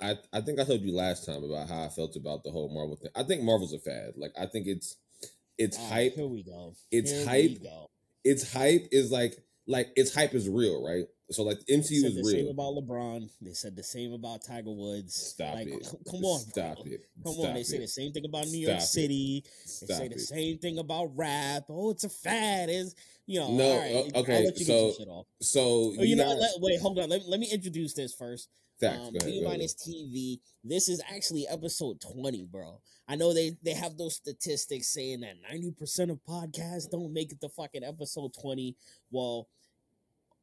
I I think I told you last time about how I felt about the whole Marvel thing. I think Marvel's a fad. Like I think it's it's Ah, hype. Here we go. It's Here hype. Go. It's hype is like like its hype is real, right? So like the MCU said is the same real. about LeBron. They said the same about Tiger Woods. Stop like, it. c- Come on, Stop bro. it. Come Stop on. They say it. the same thing about New Stop York it. City. They say the same thing about rap. Oh, it's a fad. Is you know? No, all right, okay, let you get so off. So Oh, you, you know, let, wait, hold on. Let, let me introduce this first. Facts. Um, ahead, B minus TV. This is actually episode twenty, bro. I know they they have those statistics saying that ninety percent of podcasts don't make it to fucking episode twenty. Well,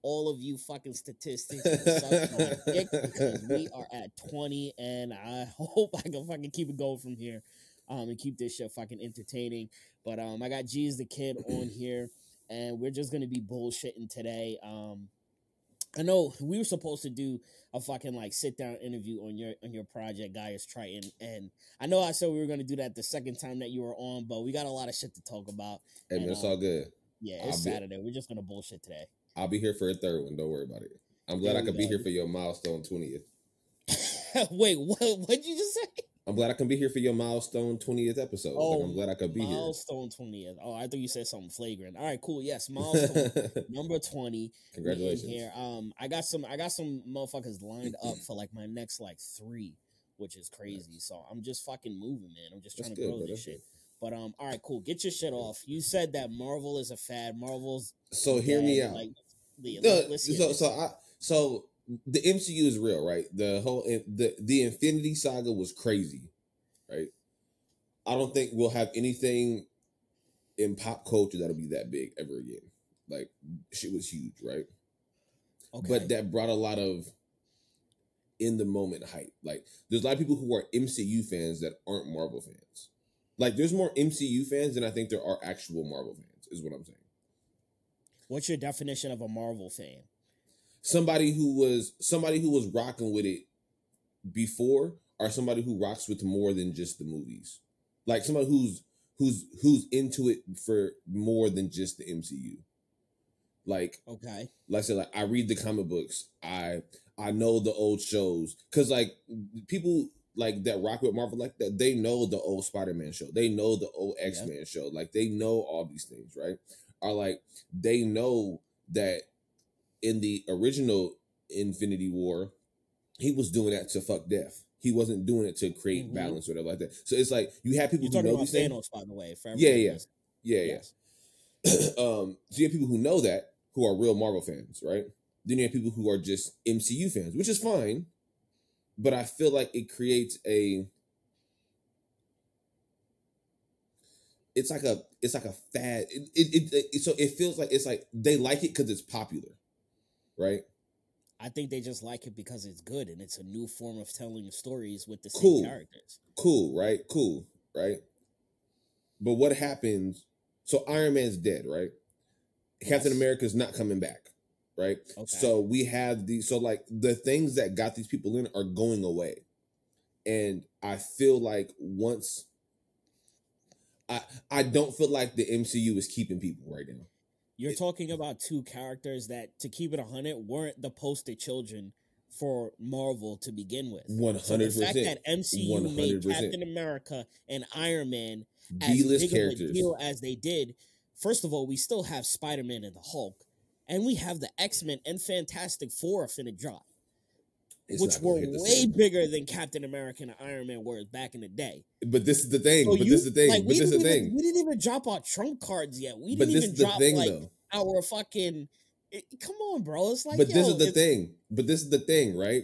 all of you fucking statistics can suck my dick because we are at twenty, and I hope I can fucking keep it going from here, um, and keep this shit fucking entertaining. But um, I got GisTheKid on here, and we're just gonna be bullshitting today. Um, I know we were supposed to do a fucking like sit down interview on your on your project, Gaius Triton, and I know I said we were gonna do that the second time that you were on, but we got a lot of shit to talk about. Hey man, and, it's um, all good. Yeah, I'll it's be- Saturday. We're just gonna bullshit today. I'll be here for a third one. Don't worry about it. I'm glad I could be here for your milestone twentieth. Wait, what? What'd you just say? I'm glad I can be here for your milestone twentieth episode. Oh, like, I'm glad I could be milestone twentieth. Oh, I thought you said something flagrant. All right, cool. Yes, milestone number twenty. Congratulations. Here, um, I got some. I got some motherfuckers lined up for like my next like three, which is crazy. So I'm just fucking moving, man. I'm just That's trying to good, grow bro. this That's shit. But um, all right, cool. Get your shit off. You said that Marvel is a fad. Marvel's So hear me out. Like, yeah, No, so so I so the MCU is real, right? The whole the the Infinity Saga was crazy, right? I don't think we'll have anything in pop culture that'll be that big ever again. Like shit was huge, right? okay. But that brought a lot of in the moment hype. Like there's a lot of people who are MCU fans that aren't Marvel fans. Like there's more MCU fans than I think there are actual Marvel fans. Is what I'm saying. What's your definition of a Marvel fan? Somebody who was somebody who was rocking with it before or somebody who rocks with more than just the movies like somebody who's who's who's into it for more than just the mcu like Okay. like I said, like I read the comic books. I I know the old shows because like people like that rock with Marvel like that. They know the old Spider Man show. They know the old X Men show. Like they know all these things, right? Are like they know that in the original Infinity War, he was doing that to fuck death. He wasn't doing it to create Mhm. balance or whatever like that. So it's like you have people You're who talking know about these things. Thanos, by the way. Yeah, yeah. Yeah, yeah. Um, so you have people who know that, who are real Marvel fans, right? Then you have people who are just MCU fans, which is fine. But I feel like it creates a it's like a it's like a fad. It, it, it, it- so it feels like it's like they like it because it's popular, right? I think they just like it because it's good and it's a new form of telling stories with the same Cool. characters. Cool, right? Cool, right? But what happens? So Iron Man's dead, right? Captain Yes. America's not coming back, right? Okay. So we have these. So like the things that got these people in are going away, and I feel like once. I I don't feel like the MCU is keeping people right now. You're talking about two characters that, to keep it a 100, weren't the poster children for Marvel to begin with. One So the fact that MCU made 100%. Captain America and Iron Man as D list big of a deal as they did, first of all, we still have Spider Man and the Hulk, and we have the X Men and Fantastic Four finna drop, which were way bigger than Captain America and Iron Man were back in the day. But this is the thing. So but you- this is the thing. like, but this is the even- thing. We didn't even drop our trump cards yet. We didn't even drop thing, like though. our fucking. it- come on, bro. It's like, but this is the thing. But this is the thing, right?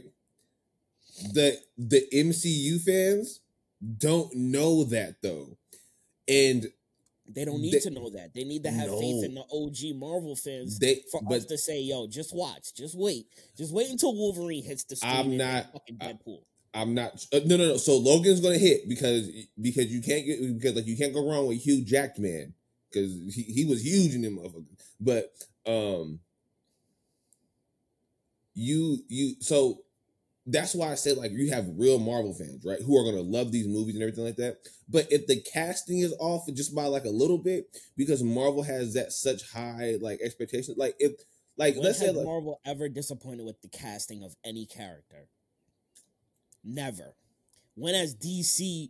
The the MCU fans don't know that though, and They don't need They- to know that. They need to have faith in the OG Marvel fans they. for us to say, "Yo, just watch, just wait, just wait until Wolverine hits the screen." I'm not- fucking I- Deadpool. I'm not. Uh, no, no, no. So Logan's gonna hit because because you can't get because like you can't go wrong with Hugh Jackman because he, he was huge in them motherfuckers. But um, you you so that's why I said like you have real Marvel fans right who are gonna love these movies and everything like that. But if the casting is off just by like a little bit because Marvel has that such high like expectations, like if like when let's say like Marvel ever disappointed with the casting of any character? Never. When has DC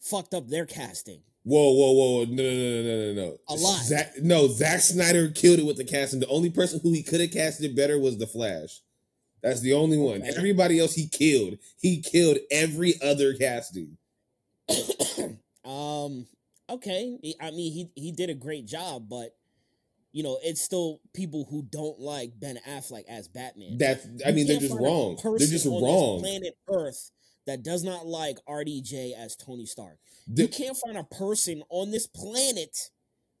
fucked up their casting? Whoa, whoa, whoa! No, no, no, no, no, no. A lot. Zack, no, Zack Snyder killed it with the casting. The only person who he could have casted better was the Flash. That's the only one. Okay. Everybody else he killed. He killed every other casting. um. Okay. I mean, he he did a great job, but you know, it's still people who don't like Ben Affleck as Batman. That's. I mean, they're just wrong. They're just wrong. planet Earth that does not like RDJ as Tony Stark. The- you can't find a person on this planet,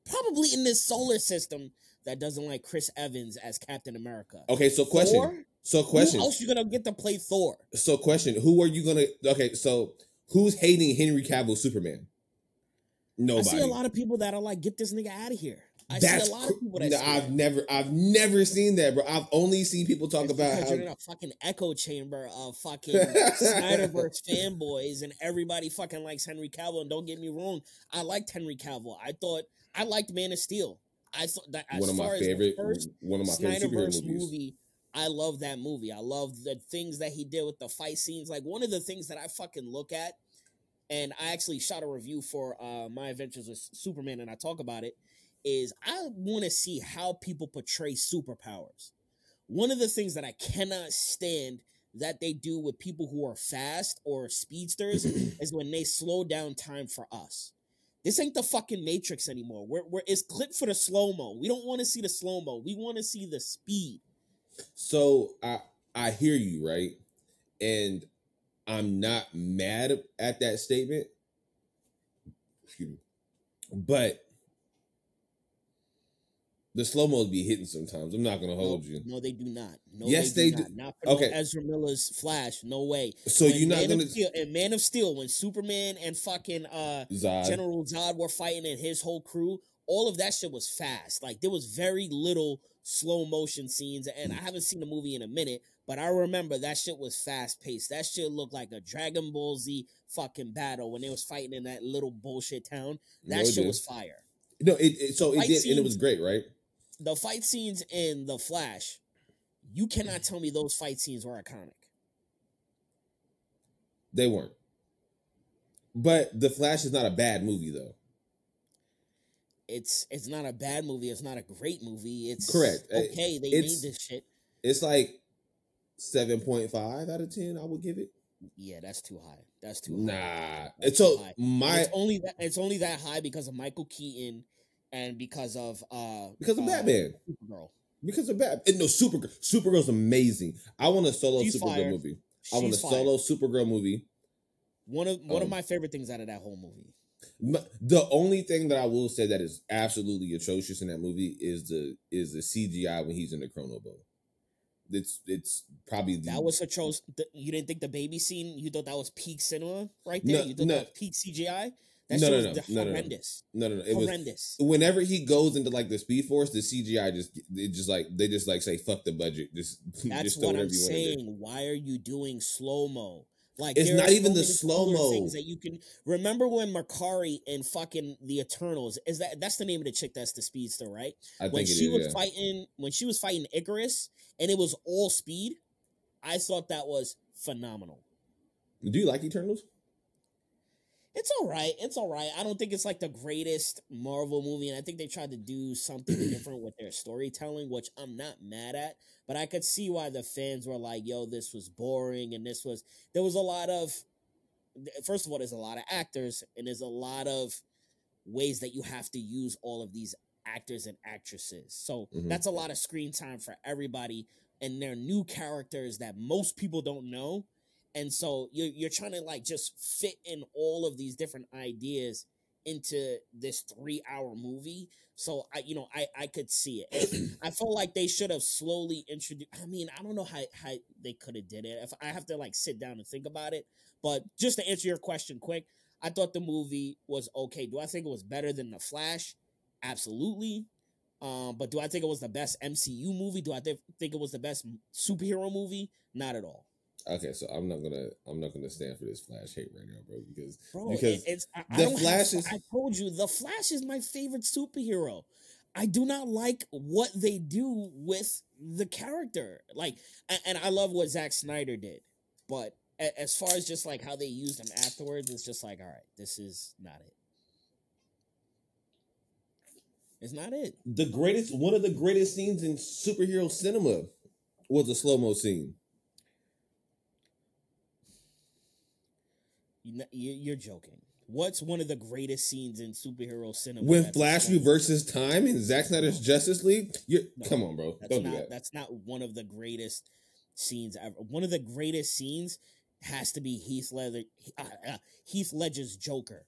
probably in this solar system, that doesn't like Chris Evans as Captain America. okay, so question. So question. Who else you gonna get to play Thor? So question. Who are you gonna? Okay, so who's hating Henry Cavill Superman? Nobody. I see a lot of people that are like, "Get this nigga out of here." I That's see a lot of people that no, I've that. never, I've never seen that, bro. I've only seen people talk It's about how. you're in a fucking echo chamber of fucking Snyderverse fanboys, and everybody fucking likes Henry Cavill. And don't get me wrong, I liked Henry Cavill. I thought I liked Man of Steel. I thought that as one of my favorite, first one of my favorite movies. movie. I love that movie. I love the things that he did with the fight scenes. Like one of the things that I fucking look at, and I actually shot a review for uh, my adventures with Superman, and I talk about it. Is I want to see how people portray superpowers. One of the things that I cannot stand that they do with people who are fast or speedsters is when they slow down time for us. This ain't the fucking Matrix anymore. We're, we're it's clip for the slow mo. We don't want to see the slow mo. We want to see the speed. So I, I hear you, right? And I'm not mad at that statement. Excuse me. But the slow mo's be hitting sometimes. I'm not gonna hold no, you. No, they do not. No, Yes, they, they do. do. Not. Not for Okay. no Ezra Miller's Flash. No way. So When you're not Man gonna Steel, and Man of Steel when Superman and fucking uh Zod. General Zod were fighting and his whole crew, all of that shit was fast. Like there was very little slow motion scenes, and I haven't seen the movie in a minute, but I remember that shit was fast paced. That shit looked like a Dragon Ball Z fucking battle when they was fighting in that little bullshit town. That it shit did. was fire. no, it, it so it did, and it was great, right? The fight scenes in The Flash, you cannot tell me those fight scenes were iconic. They weren't. But The Flash is not a bad movie, though. It's it's not a bad movie. It's not a great movie. It's Correct. Uh, Okay, they it's- made this shit. It's like seven point five out of ten. I would give it. Yeah, that's too high. That's too high. Nah. It's so high. my it's only that it's only that high because of Michael Keaton and because of uh because of uh, Batman. Supergirl. Because of Bat. No, Supergirl. Supergirl's amazing. I want a solo She's Supergirl movie. I want a She's fire. solo Supergirl movie. One of one of Um, my favorite things out of that whole movie. The only thing that I will say that is absolutely atrocious in that movie is the is the CGI when he's in the Chronobowl. It's it's probably the That was atrocious. You didn't think the baby scene? You thought that was peak cinema right there? No, you thought no. that was peak CGI? That No, shit no, was no, no, no, no. horrendous. no no no it was horrendous. whenever he goes into like the Speed Force the CGI just it just like they just like say fuck the budget just That's just what I'm whatever you want in there. saying. Why are you doing slow mo? Like It's not even the slow-mo. things that you can remember when Makkari and fucking the Eternals is that that's the name of the chick that's the speedster, right? I when she is, was yeah. fighting when she was fighting Ikaris and it was all speed, I thought that was phenomenal. Do you like Eternals? It's all right. It's all right. I don't think it's like the greatest Marvel movie, and I think they tried to do something different with their storytelling, which I'm not mad at. But I could see why the fans were like, "Yo, this was boring," and this was there was a lot of. First of all, there's a lot of actors, and there's a lot of ways that you have to use all of these actors and actresses. So Mhm. that's a lot of screen time for everybody, and they're new characters that most people don't know and so you're you're trying to like just fit in all of these different ideas into this three hour movie. So I, you know, I I could see it. I felt like they should have slowly introduced. I mean, I don't know how how they could have did it. If I have to like sit down and think about it, but just to answer your question quick, I thought the movie was okay. Do I think it was better than the Flash? Absolutely. Um, but do I think it was the best MCU movie? Do I thi- think it was the best superhero movie? Not at all. Okay, so I'm not gonna I'm not gonna stand for this Flash hate right now, bro, because Bro, Because it- it's I, I the have- Flash is- I told you the Flash is my favorite superhero. I do not like what they do with the character. Like, and I love what Zack Snyder did, but as far as just like how they used him afterwards, it's just like, all right, this is not it. It's not it. The greatest, one of the greatest scenes in superhero cinema was a slow mo scene. You kn- you- You're joking. What's one of the greatest scenes in superhero cinema? When Flash reverses time in Zack Snyder's Justice League, you No, come on, bro, That's don't not do that. that's not one of the greatest scenes ever. One of the greatest scenes has to be Heath Ledger, uh, uh, Heath Ledger's Joker.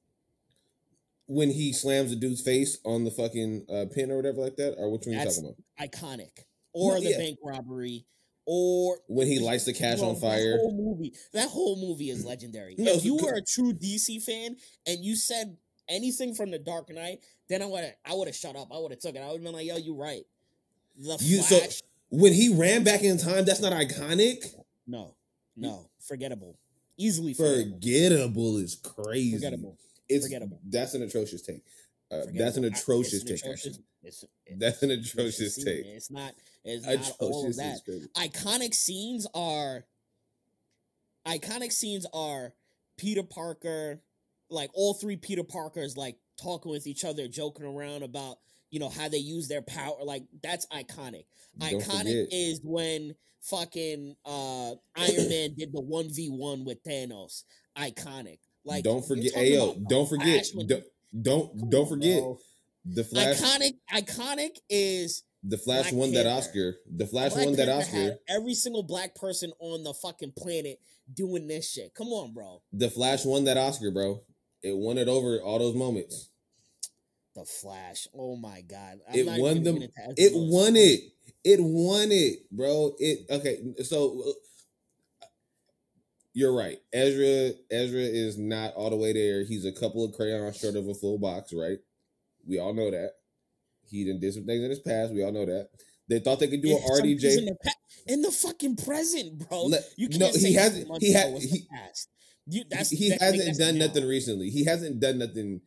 When he slams a dude's face on the fucking uh, pin or whatever like that, or which one you That's- talking about? Iconic. Or No, the yeah. bank robbery. Or When he lights the cash Bro, on fire. That whole movie. That whole movie is legendary. No, if you were a true DC fan and you said anything from the Dark Knight, then I would have I would have shut up. I would have took it. I would have been like, yo, you right. The You- so- Flash. When he ran back in time, that's not iconic. no, no, forgettable. Easily forgettable. Forgettable is crazy. Forgettable. It's Forgettable. That's an atrocious take. Uh, that's an atrocious it's take. atrocious- actually. it's- That's an atrocious take. it. It's not. It's not all of Atrocious that. iconic scenes are iconic scenes are Peter Parker, like all three Peter Parkers, like talking with each other, joking around about you know how they use their power. Like that's iconic. Don't iconic forget. is when fucking uh Iron Man did the one v one with Thanos. Iconic. Like don't forget. Ayo, don't forget. Don't don't, Come don't forget bro. the Flash. Iconic. Iconic is the Flash Black won that Oscar. The Flash Black won that Oscar. had every single black person on the fucking planet doing this shit. Come on, bro. The Flash won that Oscar, bro. It won it over all those moments. The Flash. Oh my god. It not won even them- gonna get into It won it. It won it, bro. It okay. So uh, you're right. Ezra Ezra is not all the way there. He's a couple of crayons short of a full box, right? We all know that. He done did some things in his past. We all know that. They thought they could do an RDJ. in the, pa- in the fucking present, bro. Le- you can't no, say he hasn't- he had- he- past. You, that's he that- hasn't done now. nothing recently. He hasn't done nothing.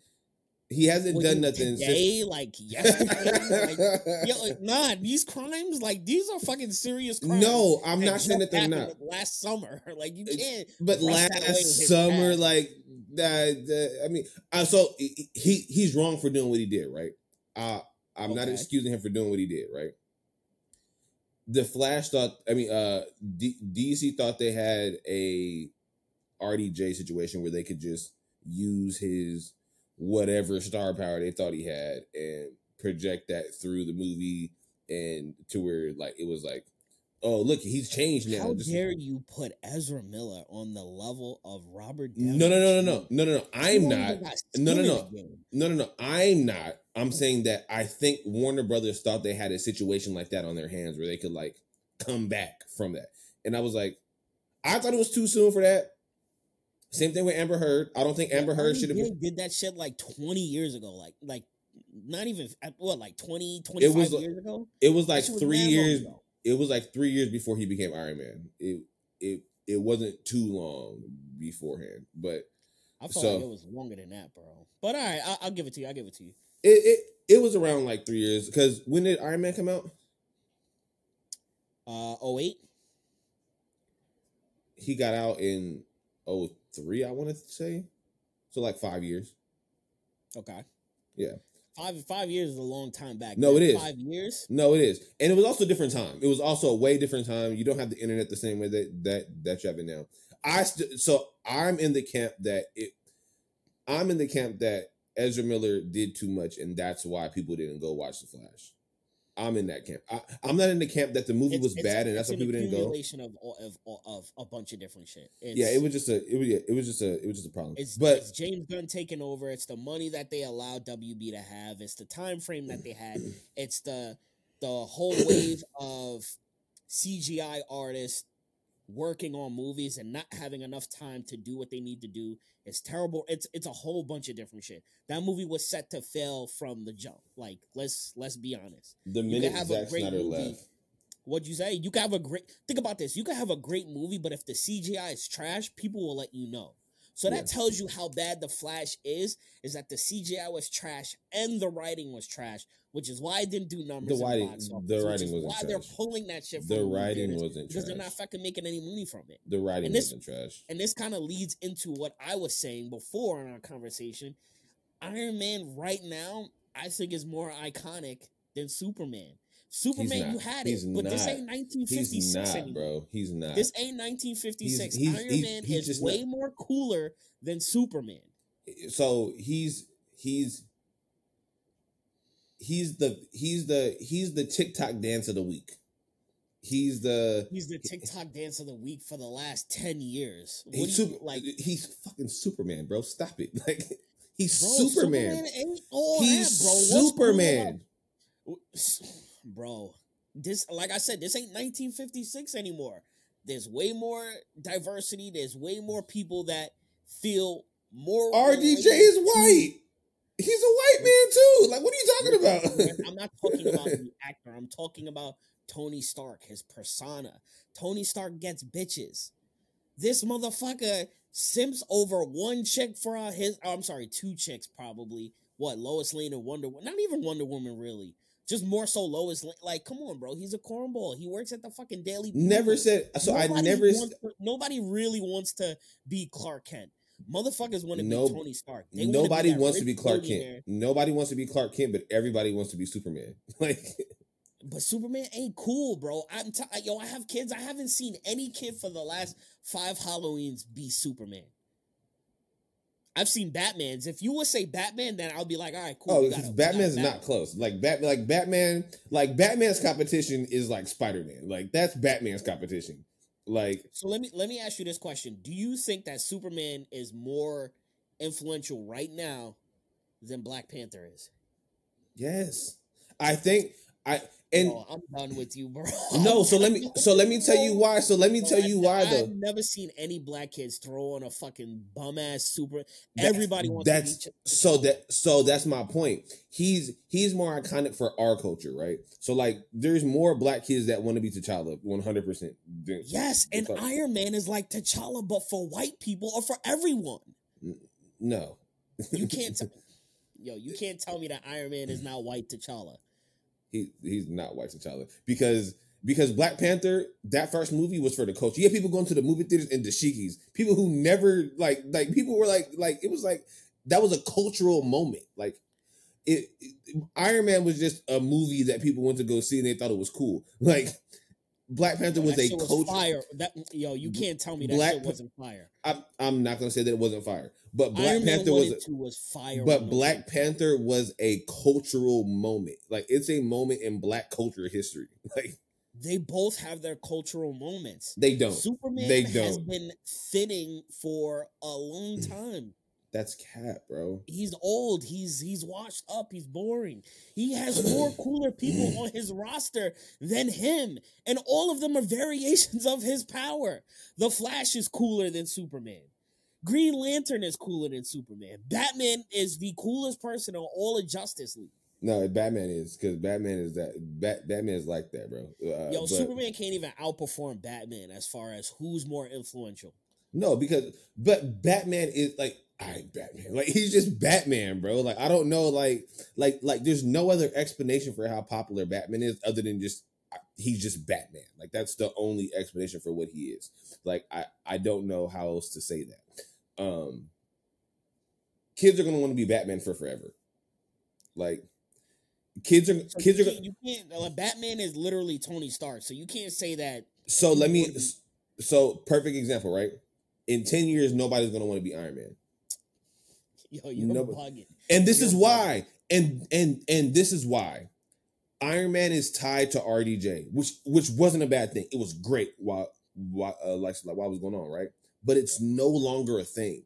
He hasn't Was done nothing today, like yesterday. like, yo, since. nah, these crimes, like these are fucking serious crimes. no, I'm not saying that they're not. Last summer, like you can't. But brush that away with last summer, like that, that- I mean, uh, so he he- he's wrong for doing what he did, right? Uh, I'm not excusing him for doing what he did, right? The Flash thought, I mean, uh, D- DC thought they had a RDJ situation where they could just use his whatever star power they thought he had and project that through the movie and to where like it was like, oh look, he's changed now. How This is- dare you put Ezra Miller on the level of Robert Downey? No, no, no, no, no, no, no, no. I'm not. No, no, no. No, no, no. I'm not. I'm saying that I think Warner Brothers thought they had a situation like that on their hands where they could like come back from that. And I was like, I thought it was too soon for that. Same thing with Amber Heard. I don't think Amber Heard should have been. did that shit like 20 years ago. Like, like not even uh, what, like 20, It was years ago. It was like shit was three years. It was like three years before he became Iron Man. It it it wasn't too long beforehand, but I felt So- like it was longer than that, bro. But all right, I, I'll give it to you. I'll give it to you. it it, it was around like three years. Because when did Iron Man come out? Uh, 08? He got out in 03, I wanted to say. So like five years. Okay. Yeah. Five five years is a long time back. No, man. it is. Five years. No, it is, and it was also a different time. It was also a way different time. You don't have the internet the same way that that that you have it now. I st- so I'm in the camp that it. I'm in the camp that Ezra Miller did too much, and that's why people didn't go watch The Flash. I'm in that camp. I, I'm not in the camp that the movie It's- was it's- bad, and that's why people didn't go. of of of a bunch of different shit. It's, Yeah, it was just a. It was. It was just a. It was just a problem. It's but it's James Gunn taking over. It's the money that they allowed WB to have. It's the time frame that they had. It's the the whole wave of CGI artists working on movies and not having enough time to do what they need to do. It's terrible. It's it's a whole bunch of different shit. That movie was set to fail from the jump. Like let's let's be honest. the minute have a Zack great Snyder movie. left, What'd you say? You can have a great think about this. You can have a great movie, but if the CGI is trash, people will let you know. So that Yeah. tells you how bad the Flash is. Is that the CGI was trash and the writing was trash, which is why it didn't do numbers. The writing- box office, the writing wasn't why they're pulling that shit. From The writing wasn't because trash. they're not fucking making any money from it. The writing and this- wasn't trash. And this kind of leads into what I was saying before in our conversation. Iron Man right now, I think is more iconic than Superman. Superman, you had it, but this not. ain't He's 1956 not, anymore. bro. He's not. This ain't 1956. He's- he's- Iron he's- Man is way more cooler than Superman. so he's he's he's the he's the he's the TikTok dance of the week. He's the He's the TikTok dance of the week for the last 10 years. What he's you super like? he's fucking Superman, bro. Stop it. Like he's Bro, Superman. ain't all He's that, bro. What's Superman. Bro, this like I said, this ain't 1956 anymore. There's way more diversity. There's way more people that feel more. RDJ is white. He's a white man too. Like, what are you talking about? I'm not talking about the actor. I'm talking about Tony Stark, his persona. Tony Stark gets bitches. This motherfucker simps over one chick for uh, his. oh, I'm sorry, two chicks probably. What Lois Lane and Wonder Woman? Not even Wonder Woman really. Just more so Lois. Lane. Like, come on, bro. He's a cornball. He works at the fucking Daily. never Bugle. said. So I Nobody never. wants to- nobody really wants to be Clark Kent. Motherfuckers want to No- be Tony Stark. They Nobody that wants to be Clark. Kent. Nobody wants to be Clark Kent, but everybody wants to be Superman. Like, But Superman ain't cool, bro. I'm t- yo, I have kids. I haven't seen any kid for the last five Halloweens be Superman. I've seen Batman's. If you would say Batman, then I'll be like, all right, cool. oh, we because got a- we Batman's not close. Like Bat, like Batman, like Batman's competition is like Spider Man. Like that's Batman's competition. Like, So let me let me ask you this question: Do you think that Superman is more influential right now than Black Panther is? yes, I think I and oh, I'm done with you, bro. no. So let me. So let me tell you why. So let me Bro, tell you I- why though. I've never seen any black kids throw on a fucking bum ass super. That- Everybody wants that's. So that so that's my point. He's he's more iconic for our culture, right? So like, there's more black kids that want to be T'Challa, one hundred percent. Yes, and Iron Man is like T'Challa, but for white people or for everyone. No, You can't. T- Yo, you can't tell me that Iron Man is not white T'Challa. He he's not white T'Challa because because Black Panther that first movie was for the culture. You had people going to the movie theaters and dashikis. People who never like like people were like like it was like that was a cultural moment. Like it, it- Iron Man was just a movie that people went to go see and they thought it was cool. Like Black Panther was a shit was fire. That yo, you can't tell me that Black shit wasn't fire. I'm, I'm not gonna say that it wasn't fire, but Black Iron Panther was. was fire. But Black Panther was a cultural moment. Like it's a moment in Black culture history. Like they both have their cultural moments. they don't. Superman They don't. has been thinning for a long mm. time. That's cap, bro. He's old. He's he's washed up. He's boring. He has more cooler people on his roster than him, and all of them are variations of his power. The Flash is cooler than Superman. Green Lantern is cooler than Superman. Batman is the coolest person on all of Justice League. No, Batman is because Batman is that. Bat, Batman is like that, bro. Uh, Yo, but- Superman can't even outperform Batman as far as who's more influential. No, because but Batman is like I Batman. Like he's just Batman, bro. Like I don't know, like like like there's no other explanation for how popular Batman is other than just he's just Batman. Like that's the only explanation for what he is. Like I I don't know how else to say that. Um kids are gonna want to be Batman for forever. Like kids are So kids you are you can't uh, Batman is literally Tony Stark, so you can't say that. so let me be- so perfect example, right? In 10 years, nobody's gonna want to be Iron Man. Yo, No, bugging. And this You're is why. And and and this is why. Iron Man is tied to RDJ, which which wasn't a bad thing. It was great while while uh, like while it was going on, right? But it's no longer a thing.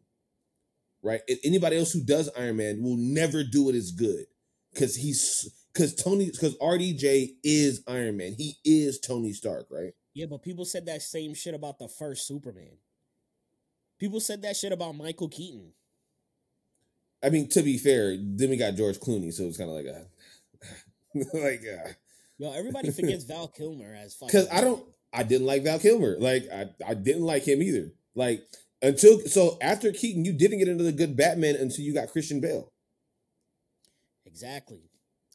Right? And anybody else who does Iron Man will never do it as good. Cause he's cause Tony cause RDJ is Iron Man. He is Tony Stark, right? Yeah, but people said that same shit about the first Superman. People said that shit about Michael Keaton. I mean, to be fair, then we got George Clooney, so it's kind of like a like uh Yo, everybody forgets Val Kilmer as fucking. because I don't, I didn't like Val Kilmer. Like I, I didn't like him either. Like Until so after Keaton, you didn't get into the good Batman until you got Christian Bale. Exactly.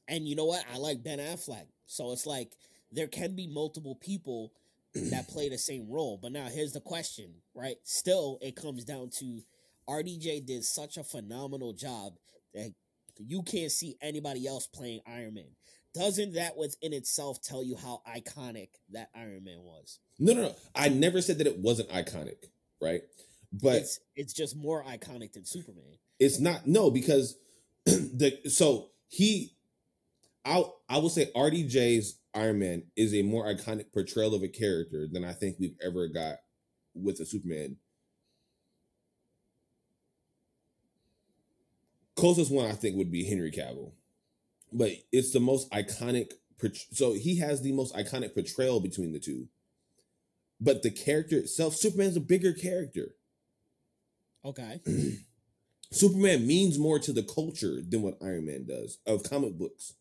And you know what? I like Ben Affleck. So it's like there can be multiple people that play the same role. But now here's the question, right? Still, it comes down to RDJ did such a phenomenal job that you can't see anybody else playing Iron Man. Doesn't that within itself tell you how iconic that Iron Man was? No, no, no. I never said that it wasn't iconic, right? But it's it's just more iconic than Superman. It's not no because the so he I I will say RDJ's Iron Man is a more iconic portrayal of a character than I think we've ever got with a Superman. Closest one I think would be Henry Cavill, but it's the most iconic. So he has the most iconic portrayal between the two. But the character itself, Superman's a bigger character. Okay. Superman means more to the culture than what Iron Man does of comic books.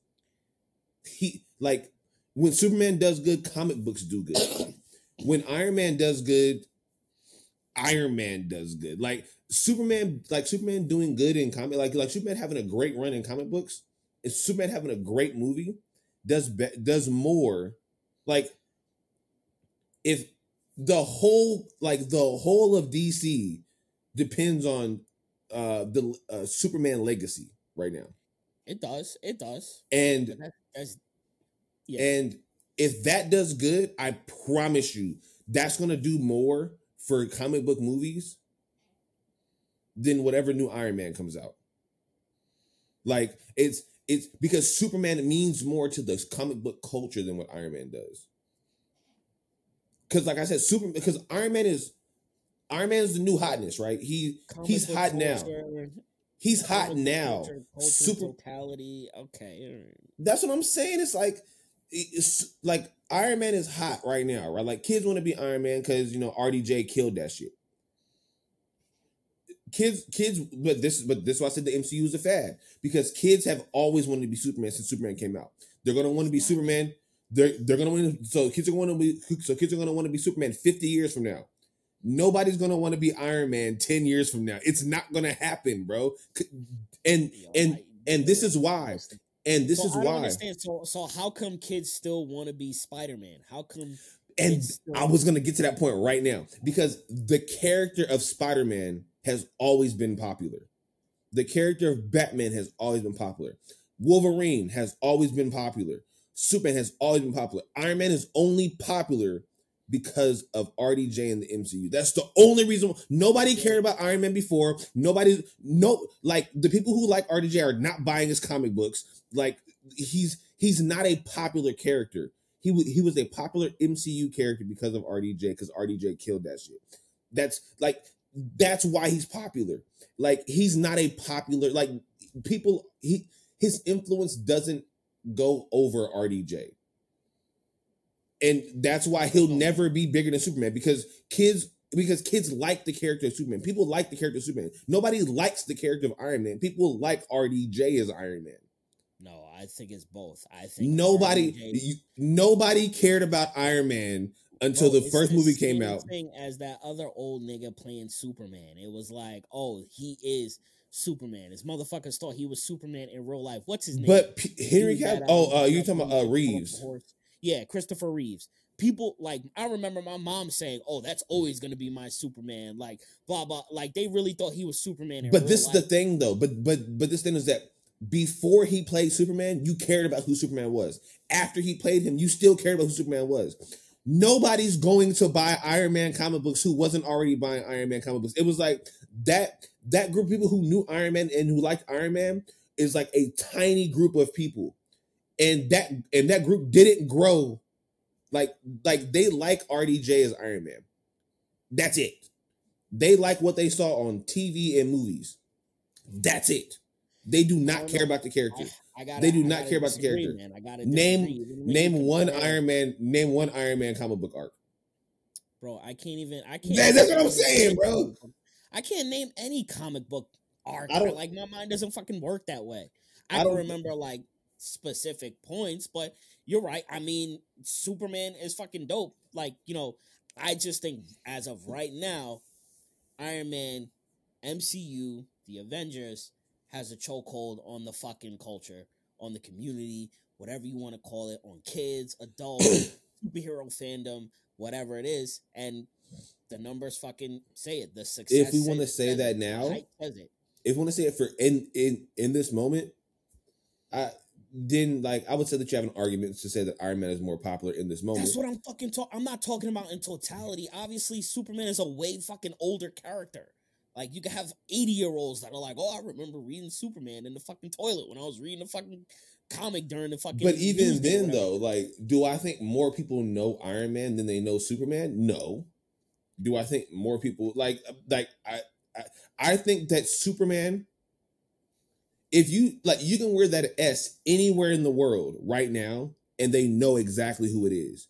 He like when Superman does good, comic books do good. when Iron Man does good, Iron Man does good. Like Superman, like Superman doing good in comic, like like Superman having a great run in comic books, and Superman having a great movie does be, does more. Like if the whole like the whole of DC depends on uh the uh, Superman legacy right now. It does. It does. And that, that's yeah. And if that does good, I promise you that's going to do more for comic book movies than whatever new Iron Man comes out. Like it's it's because Superman means more to the comic book culture than what Iron Man does. Cuz like I said super because Iron Man is Iron Man is the new hotness, right? He comic he's hot culture, now. He's hot now. Culture, culture, Super totality. Okay. That's what I'm saying. It's like it's like Iron Man is hot right now, right? Like kids want to be Iron Man because you know RDJ killed that shit. Kids, kids, but this, but this is why I said the MCU is a fad because kids have always wanted to be Superman since Superman came out. They're gonna want to be Superman. They're they're gonna want so kids are going to be so kids are gonna want to be Superman 50 years from now. Nobody's gonna want to be Iron Man 10 years from now. It's not gonna happen, bro. And and and this is why and this so is why. So, so how come kids still want to be Spider Man? How come? And I was gonna get to that point right now because the character of Spider Man has always been popular. The character of Batman has always been popular. Wolverine has always been popular. Superman has always been popular. Iron Man is only popular because of RDJ and the MCU. That's the only reason nobody cared about Iron Man before. Nobody, no, like the people who like RDJ are not buying his comic books. Like he's he's not a popular character. He was he was a popular MCU character because of RDJ because RDJ killed that shit. That's like that's why he's popular. Like he's not a popular like people he his influence doesn't go over RDJ and that's why he'll never be bigger than Superman because kids because kids like the character of Superman. People like the character of Superman. Nobody likes the character of Iron Man. People like RDJ as Iron Man. No, I think it's both. I think nobody you, nobody cared about Iron Man until Bro, the first movie came out. Thing as that other old nigga playing Superman. It was like, oh, he is Superman. His motherfuckers thought he was Superman in real life. What's his name? But P- Henry Cavill. Oh, uh, you talking about uh, Reeves? Yeah, Christopher Reeves. People like I remember my mom saying, "Oh, that's always gonna be my Superman." Like blah blah. Like they really thought he was Superman. but this life. is the thing, though. But but but this thing is that before he played Superman, you cared about who Superman was. After he played him, you still cared about who Superman was. Nobody's going to buy Iron Man comic books who wasn't already buying Iron Man comic books. It was like that that group of people who knew Iron Man and who liked Iron Man is like a tiny group of people and that and that group didn't grow like like they like RDJ as Iron Man. That's it. They like what they saw on TV and movies. That's it. They do not care about the character. I, gotta, they do not care about the character. Man. I gotta name name one Iron Man. Name one Iron Man comic book arc. Bro, I can't even. I can't. that's what I'm saying, bro. I can't name any comic book arc. I don't like my mind doesn't fucking work that way. I, I don't remember like specific points, but you're right. I mean, Superman is fucking dope. Like, you know, I just think as of right now, Iron Man, MCU, the Avengers has a chokehold on the fucking culture, on the community, whatever you want to call it, on kids, adults, superhero fandom, whatever it is, and the numbers fucking say it. The success. If we want to say that now, if we want to say it for in in in this moment, I then like I would say that you have an argument to say that Iron Man is more popular in this moment. That's what I'm fucking talking. I'm not talking about in totality. Obviously, Superman is a way fucking older character. Like you can have 80 year olds that are like, "Oh, I remember reading Superman in the fucking toilet when I was reading the fucking comic during the fucking." but even news day or then, though, like, do I think more people know Iron Man than they know Superman? No. Do I think more people like like I I, I think that Superman. If you like, you can wear that S anywhere in the world right now, and they know exactly who it is.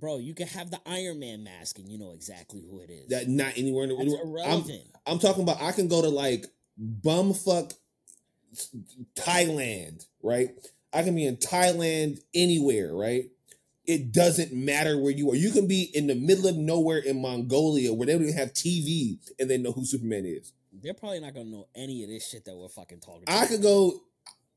Bro, you can have the Iron Man mask and you know exactly who it is. That not anywhere in the world. I'm. I'm talking about I can go to like bumfuck Thailand, right? I can be in Thailand anywhere, right? It doesn't matter where you are. You can be in the middle of nowhere in Mongolia where they don't even have TV and they know who Superman is. They're probably not gonna know any of this shit that we're fucking talking. I could go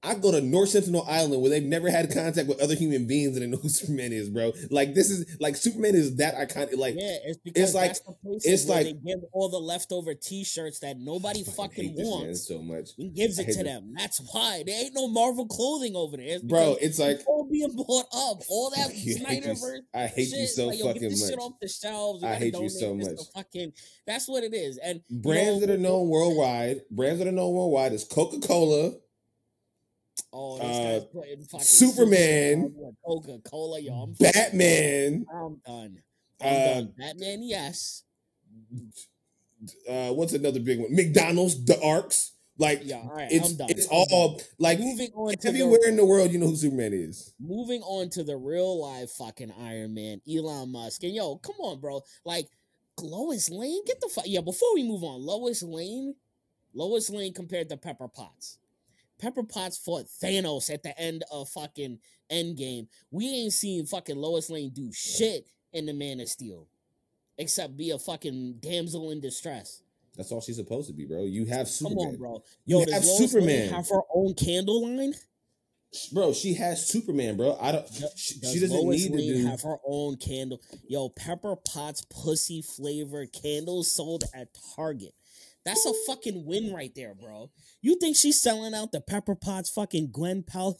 I go to North Sentinel Island where they've never had contact with other human beings and they know who Superman is, bro. Like this is like Superman is that iconic. Like yeah, it's because it's like- that's the places it's like- they give all the leftover T-shirts that nobody fucking this wants. so much, He gives it to this. them. That's why there ain't no Marvel clothing over there. It's bro. It's like all being bought up. All that I hate, you, Snyderverse I hate shit. you so like, yo, get fucking this much. shit off the shelves. I hate you so this much. Fucking, that's what it is. And brands know, that are known worldwide, brands that are known worldwide is Coca Cola, oh, this uh, fucking Superman, Coca Cola. Yo, I'm Batman, I'm done. I'm Uh, done. Batman, yes. uh, what's another big one? McDonald's, the Arcs. Like Yeah, all right. it's I'm done. it's all like moving on to the everywhere in the world. You know who Superman is. moving on to the real life fucking Iron Man, Elon Musk. And yo, come on, bro. Like Lois Lane, get the fuck. Yeah, before we move on, Lois Lane, Lois Lane compared to Pepper Potts. Pepper Potts fought Thanos at the end of fucking Endgame. We ain't seen fucking Lois Lane do shit in the Man of Steel, except be a fucking damsel in distress. That's all she's supposed to be, bro. You have Come Superman, on, bro. You Yo, does have Lois Lane have her own candle line? bro. She has Superman, bro. I don't. She, Does she doesn't Lois need to Lane do. have her own candle? Yo, Pepper Potts pussy flavored candles sold at Target. That's a fucking win right there, bro. You think she's selling out the Pepper Potts fucking Gwen Pal-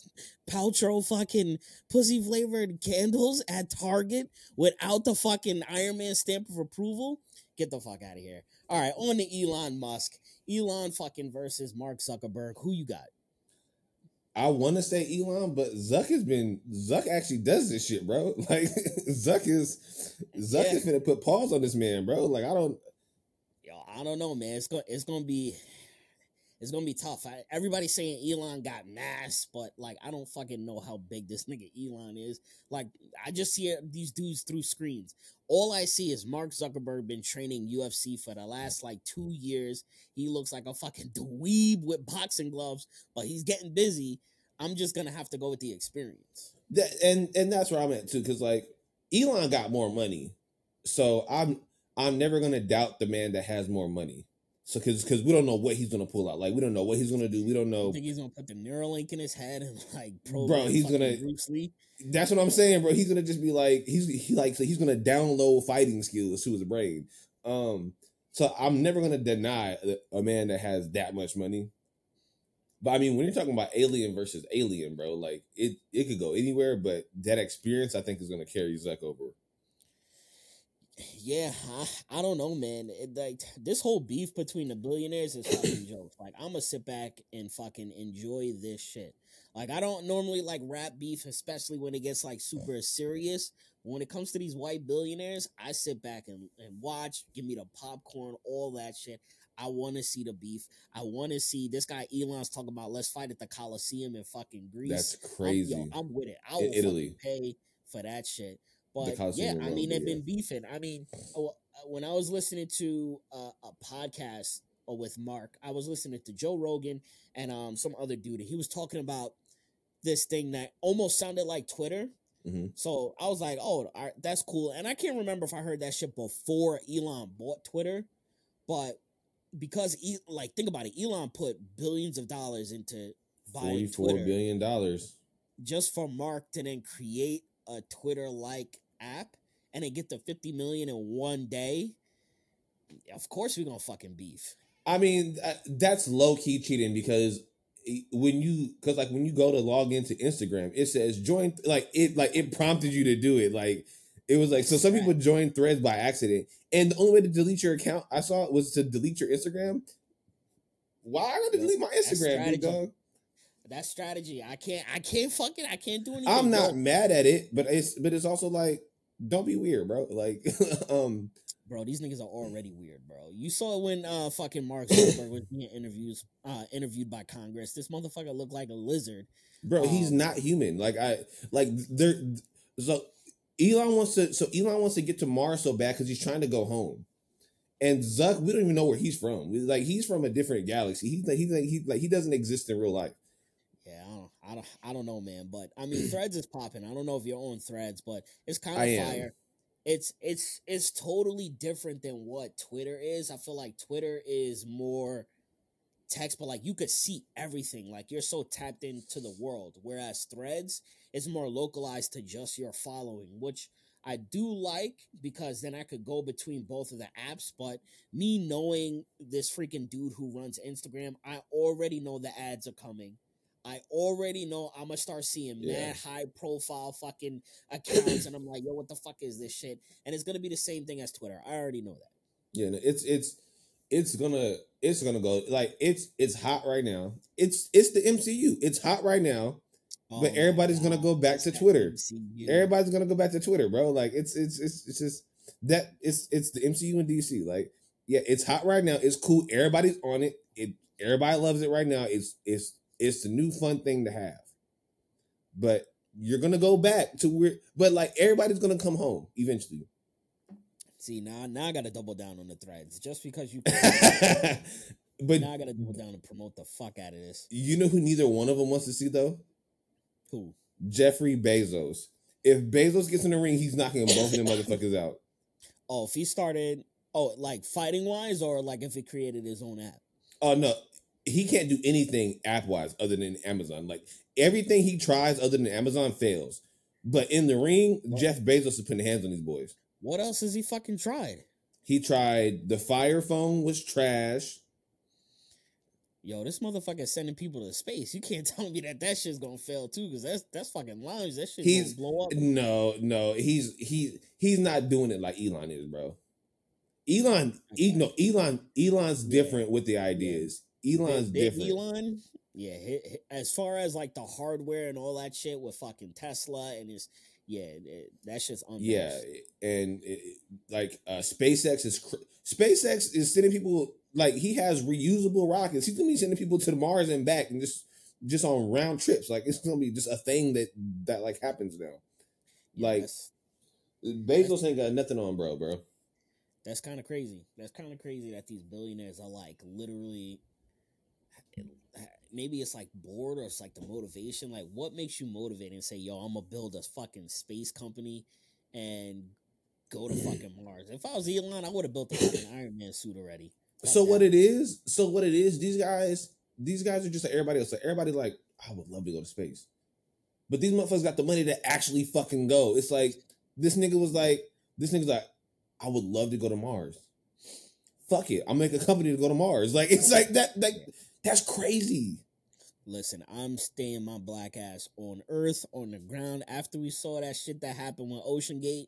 Paltrow fucking pussy flavored candles at Target without the fucking Iron Man stamp of approval? Get the fuck out of here. All right, on to Elon Musk. Elon fucking versus Mark Zuckerberg. Who you got? I want to say Elon, but Zuck has been Zuck actually does this shit, bro. Like Zuck is Zuck Yeah. is finna put pause on this man, bro. Like I don't. I don't know, man. It's gonna it's gonna be it's gonna be tough. I, everybody's saying Elon got mass, but like I don't fucking know how big this nigga Elon is. Like I just see these dudes through screens. All I see is Mark Zuckerberg been training UFC for the last like two years. He looks like a fucking dweeb with boxing gloves, but he's getting busy. I'm just gonna have to go with the experience. That, and and that's where I'm at too, because like Elon got more money, so I'm I'm never gonna doubt the man that has more money. So because because we don't know what he's gonna pull out, like we don't know what he's gonna do. We don't I know. think he's gonna put the Neuralink in his head and like Bro, he's gonna- Bruce Lee. That's what I'm saying, bro. He's gonna just be like he's he like so he's gonna download fighting skills to his brain. Um, so I'm never gonna deny a- a man that has that much money. But I mean, when you're talking about alien versus alien, bro, like it it could go anywhere, but that experience I think is gonna carry Zuck over. Yeah, I, I don't know, man. It, like this whole beef between the billionaires is fucking jokes. Like I'm gonna sit back and fucking enjoy this shit. Like I don't normally like rap beef, especially when it gets like super serious. When it comes to these white billionaires, I sit back and, and watch. Give me the popcorn, all that shit. I want to see the beef. I want to see this guy Elon's talking about. Let's fight at the Coliseum in fucking Greece. That's I'm- crazy. yo, I'm with it. I will Italy. pay for that shit. But yeah, I mean, they've been beefing. I mean, uh, when I was listening to uh, a podcast uh, with Mark, I was listening to Joe Rogan and um some other dude, and he was talking about this thing that almost sounded like Twitter, Mhm. So I was like, oh, right, that's cool. And I can't remember if I heard that shit before Elon bought Twitter, but because E- like think about it, Elon put billions of dollars into buying Forty-four Twitter billion dollars. just for Mark to then create a Twitter like app and then get to 50 million in one day. Of course we're gonna fucking beef. I mean, uh, that's low key cheating because when you because like when you go to log into Instagram, it says join like it like it prompted you to do it. Like it was like so some people join threads by accident, and the only way to delete your account I saw was to delete your Instagram. Why I gotta delete my Instagram, big dog? That strategy, I can't, I can't fucking, I can't do anything. I'm not bro. mad at it, but it's but it's also like don't be weird, bro. Like um bro. These niggas are already weird, bro. You saw it when uh fucking Mark Zuckerberg was being interviews, uh, interviewed by Congress. This motherfucker looked like a lizard. bro he's Um, not human like i like there so elon wants to so elon wants to get to mars so bad because he's trying to go home and zuck we don't even know where he's from like he's from a different galaxy he's like he's like he like he doesn't exist in real life I don't, I don't, know, man. But I mean, Threads is popping. I don't know if you're on Threads, but it's kind of am. fire. It's it's it's totally different than what Twitter is. I feel like Twitter is more text, but like you could see everything. Like you're so tapped into the world. Whereas Threads is more localized to just your following, which I do like because then I could go between both of the apps. But me knowing this freaking dude who runs Instagram, I already know the ads are coming. I already know I'm gonna start seeing Yeah. mad high profile fucking accounts, and I'm like, yo, what the fuck is this shit? And it's gonna be the same thing as Twitter. I already know that. yeah no, it's it's it's gonna it's gonna go like it's it's hot right now it's it's the mcu it's hot right now Oh But everybody's gonna go back it's to Twitter. MCU. everybody's gonna go back to twitter bro like it's it's it's it's just that it's it's the mcu and dc like yeah it's hot right now it's cool everybody's on it it everybody loves it right now it's it's it's the new fun thing to have but you're gonna go back to where but like everybody's gonna come home eventually See now, now I gotta double down on the threads just because you. but now I gotta double down and promote the fuck out of this. you know who neither one of them wants to see though Who? jeffrey bezos if bezos gets in the ring he's knocking both of them motherfuckers out Oh, if he started, oh, like fighting wise, or like if he created his own app. Oh no, he can't do anything app wise other than Amazon. Like everything he tries other than Amazon fails. But in the ring, What? Jeff Bezos is putting hands on these boys. What else has he fucking tried? He tried the Fire Phone was trash. Yo, this motherfucker sending people to space. You can't tell me that that shit's gonna fail too, because that's that's fucking lounge. That shit He's- gonna blow up. No, no, he's he he's not doing it like Elon is, bro. Elon, e, no, Elon, Elon's Yeah. different with the ideas. Elon's different. Elon, yeah. hi- hi- As far as like the hardware and all that shit with fucking Tesla and his, yeah, it, that shit's unmatched. Yeah, and it, like uh, SpaceX is cr- SpaceX is sending people like he has reusable rockets. He's gonna be sending people to the Mars and back, and just just on round trips. Like it's gonna be just a thing that that like happens now. Yeah, like- Bezos ain't got nothing on, bro, bro. that's kind of crazy. That's kind of crazy that these billionaires are like literally. Maybe it's like bored or it's like the motivation. Like, what makes you motivated and say, "Yo, I'm gonna build a fucking space company and go to fucking Mars"? If I was Elon, I would have built a fucking Iron Man suit already. Fuck So what it is? So what it is? These guys, these guys are just like everybody else. Like everybody, like I would love to go to space, but these motherfuckers got the money to actually fucking go. It's like this nigga was like, this nigga's like, I would love to go to Mars. Fuck it, I'll make a company to go to Mars. Like it's like that. Like that's crazy. Listen, I'm staying my black ass on Earth, on the ground. After we saw that shit that happened with OceanGate,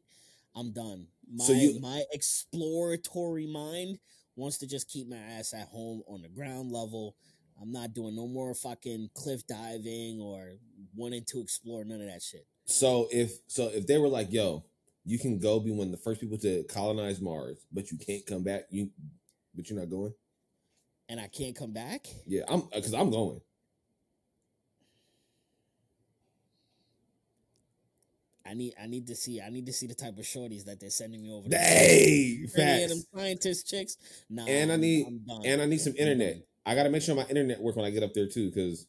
I'm done. My So you- my exploratory mind wants to just keep my ass at home on the ground level. I'm not doing no more fucking cliff diving or wanting to explore none of that shit. So if so if they were like, yo, you can go be one of the first people to colonize Mars, but you can't come back. You, but you're not going. And I can't come back. Yeah, I'm because I'm going. I need I need to see I need to see the type of shorties that they're sending me over. Hey, of them facts. scientist chicks. Nah, And I need-. And I need some internet. I gotta make sure my internet work when I get up there too, because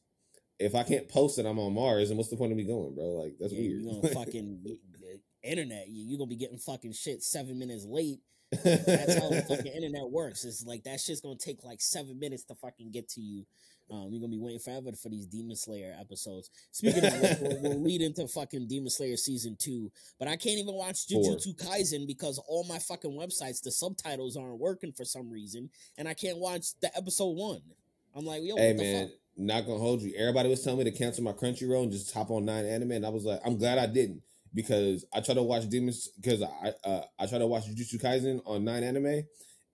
if I can't post it, I'm on Mars, and what's the point of me going, bro? Like that's Yeah, weird. You're gonna fucking eh, eh, internet. you- You're gonna be getting fucking shit seven minutes late. That's how the fucking internet works. It's like that shit's gonna take like seven minutes to fucking get to you. Um, you're gonna be waiting forever for these Demon Slayer episodes. Speaking of which, we'll, we'll lead into fucking Demon Slayer season two. But I can't even watch Jujutsu Kaisen because all my fucking websites, the subtitles aren't working for some reason, and I can't watch the episode one. I'm like, yo, hey man, not gonna hold you. Everybody was telling me to cancel my Crunchyroll and just hop on Nine Anime, and I was like, I'm glad I didn't because I tried to watch Demons because I uh, I tried to watch Jujutsu Kaisen on Nine Anime, and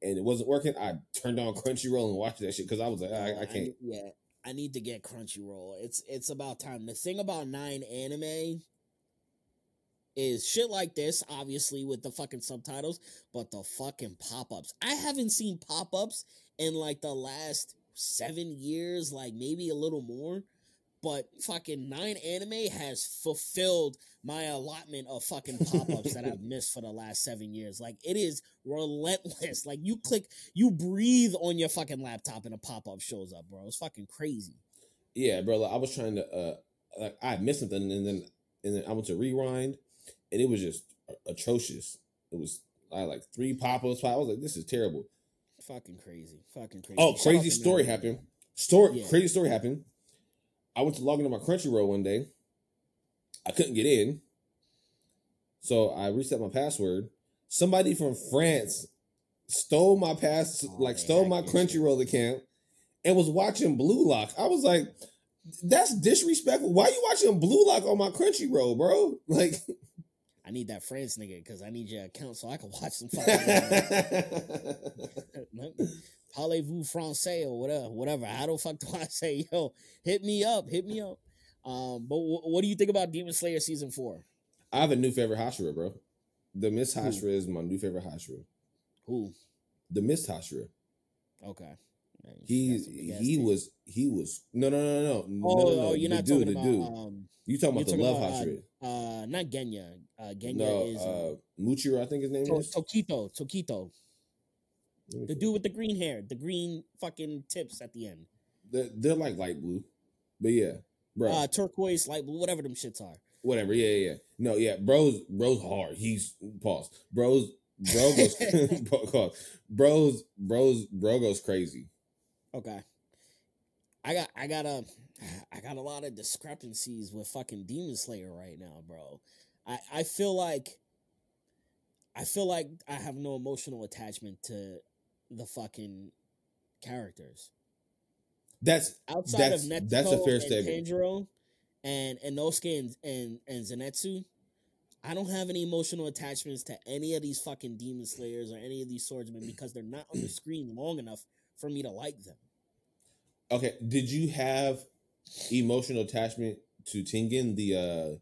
it wasn't working. I turned on Crunchyroll and watched that shit because I was like, I, Uh, I can't. need- yeah, I need to get Crunchyroll. It's it's about time. The thing about Nine Anime is shit like this, obviously with the fucking subtitles, but the fucking pop ups. I haven't seen pop ups in like the last seven years, like maybe a little more. But fucking Nine Anime has fulfilled my allotment of fucking pop ups that I've missed for the last seven years. Like it is relentless. Like you click, you breathe on your fucking laptop and a pop up shows up, bro. It's fucking crazy. Yeah, bro. Like, I was trying to uh like I missed something and then and then I went to rewind and it was just atrocious. It was I had like three pop-ups. I was like, this is terrible. Fucking crazy. Fucking crazy. Oh, crazy story happened. Story Yeah. crazy story happened. I went to log into my Crunchyroll one day. I couldn't get in. So I reset my password. Somebody from France stole my pass Oh, like they stole my hacked your shit. Crunchyroll account and was watching Blue Lock. I was like, that's disrespectful. Why are you watching Blue Lock on my Crunchyroll, bro? Like I need that France nigga because I need your account so I can watch some fucking. Parlez-vous français or whatever, whatever. How the fuck do I say, yo, hit me up, hit me up. Um, but wh- what do you think about Demon Slayer season four? I have a new favorite Hashira, bro. The Miss Who? Hashira is my new favorite Hashira. Who? The Miss Hashira. Okay. Man, He that's a big ass he was he was no no no no no Oh, no no, oh, you're the not dude talking the about dude um, you talking about the love Hashira uh, not Genya. Uh, Genya no is uh, uh Muichiro I think his name To- is Tokito. Tokito. The dude with the green hair, the green fucking tips at the end. they're, they're like light blue but yeah bro Uh, turquoise, light blue, whatever them shits are. whatever yeah yeah yeah. no yeah bro's bro's hard he's pause bro's bro goes bro's bro's bro goes crazy Okay. I got I got a I got a lot of discrepancies with fucking Demon Slayer right now, bro. I I feel like I feel like I have no emotional attachment to the fucking characters that's outside That's- of Nezuko that's a fair and statement. Tanjiro and Inosuke and, and and Zenitsu. I don't have any emotional attachments to any of these fucking demon slayers or any of these swordsmen because they're not on the screen long enough for me to like them. okay did you have emotional attachment to Tengen the uh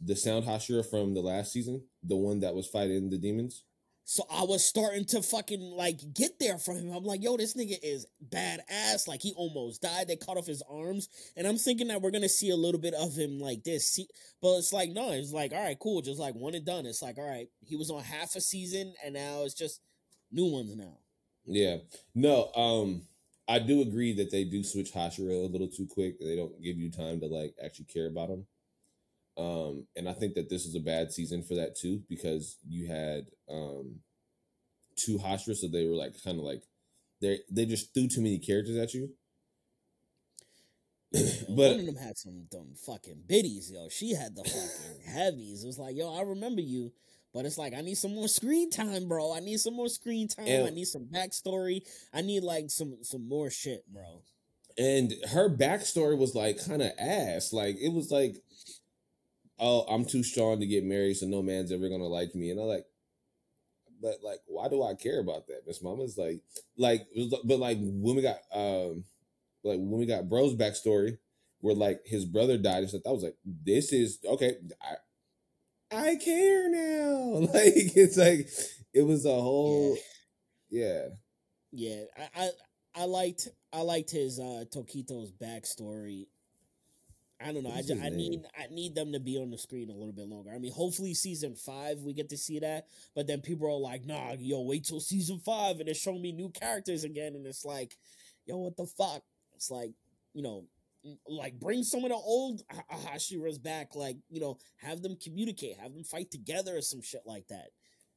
the sound Hashira from the last season the one that was fighting the demons So I was starting to fucking like get there for him. I'm like, yo, this nigga is badass. Like he almost died. They cut off his arms, and I'm thinking that we're gonna see a little bit of him like this. See, but it's like no, it's like all right, cool, just like one and done. It's like all right, he was on half a season, and now it's just new ones now. Yeah. No, um I do agree that they do switch Hashira a little too quick. They don't give you time to like actually care about them. Um and I think that this is a bad season for that too because you had um two Hashira so they were like kind of like they they just threw too many characters at you. And but one of them had some dumb fucking biddies, yo. She had the fucking heavies. It was like, yo, I remember you, but it's like I need some more screen time, bro. I need some more screen time. I need some backstory. I need like some some more shit, bro. and her backstory was like kind of ass. Like it was like, oh, I'm too strong to get married, so no man's ever gonna like me. And I'm like, but like, why do I care about that? Miss Mama's like, like, but like when we got, um, like when we got Bro's backstory, where like his brother died and stuff, I was like, this is okay. I, I care now. Like it's like it was a whole, yeah. Yeah, I, I I liked I liked his uh Tokito's backstory. I don't know. I just, I need I need them to be on the screen a little bit longer. I mean, hopefully season five we get to see that. But then people are like, "Nah, yo, wait till season five and it's showing me new characters again." And it's like, yo, what the fuck? It's like, you know, like bring some of the old Ha- Hashiras back. Like you know, have them communicate, have them fight together, or some shit like that.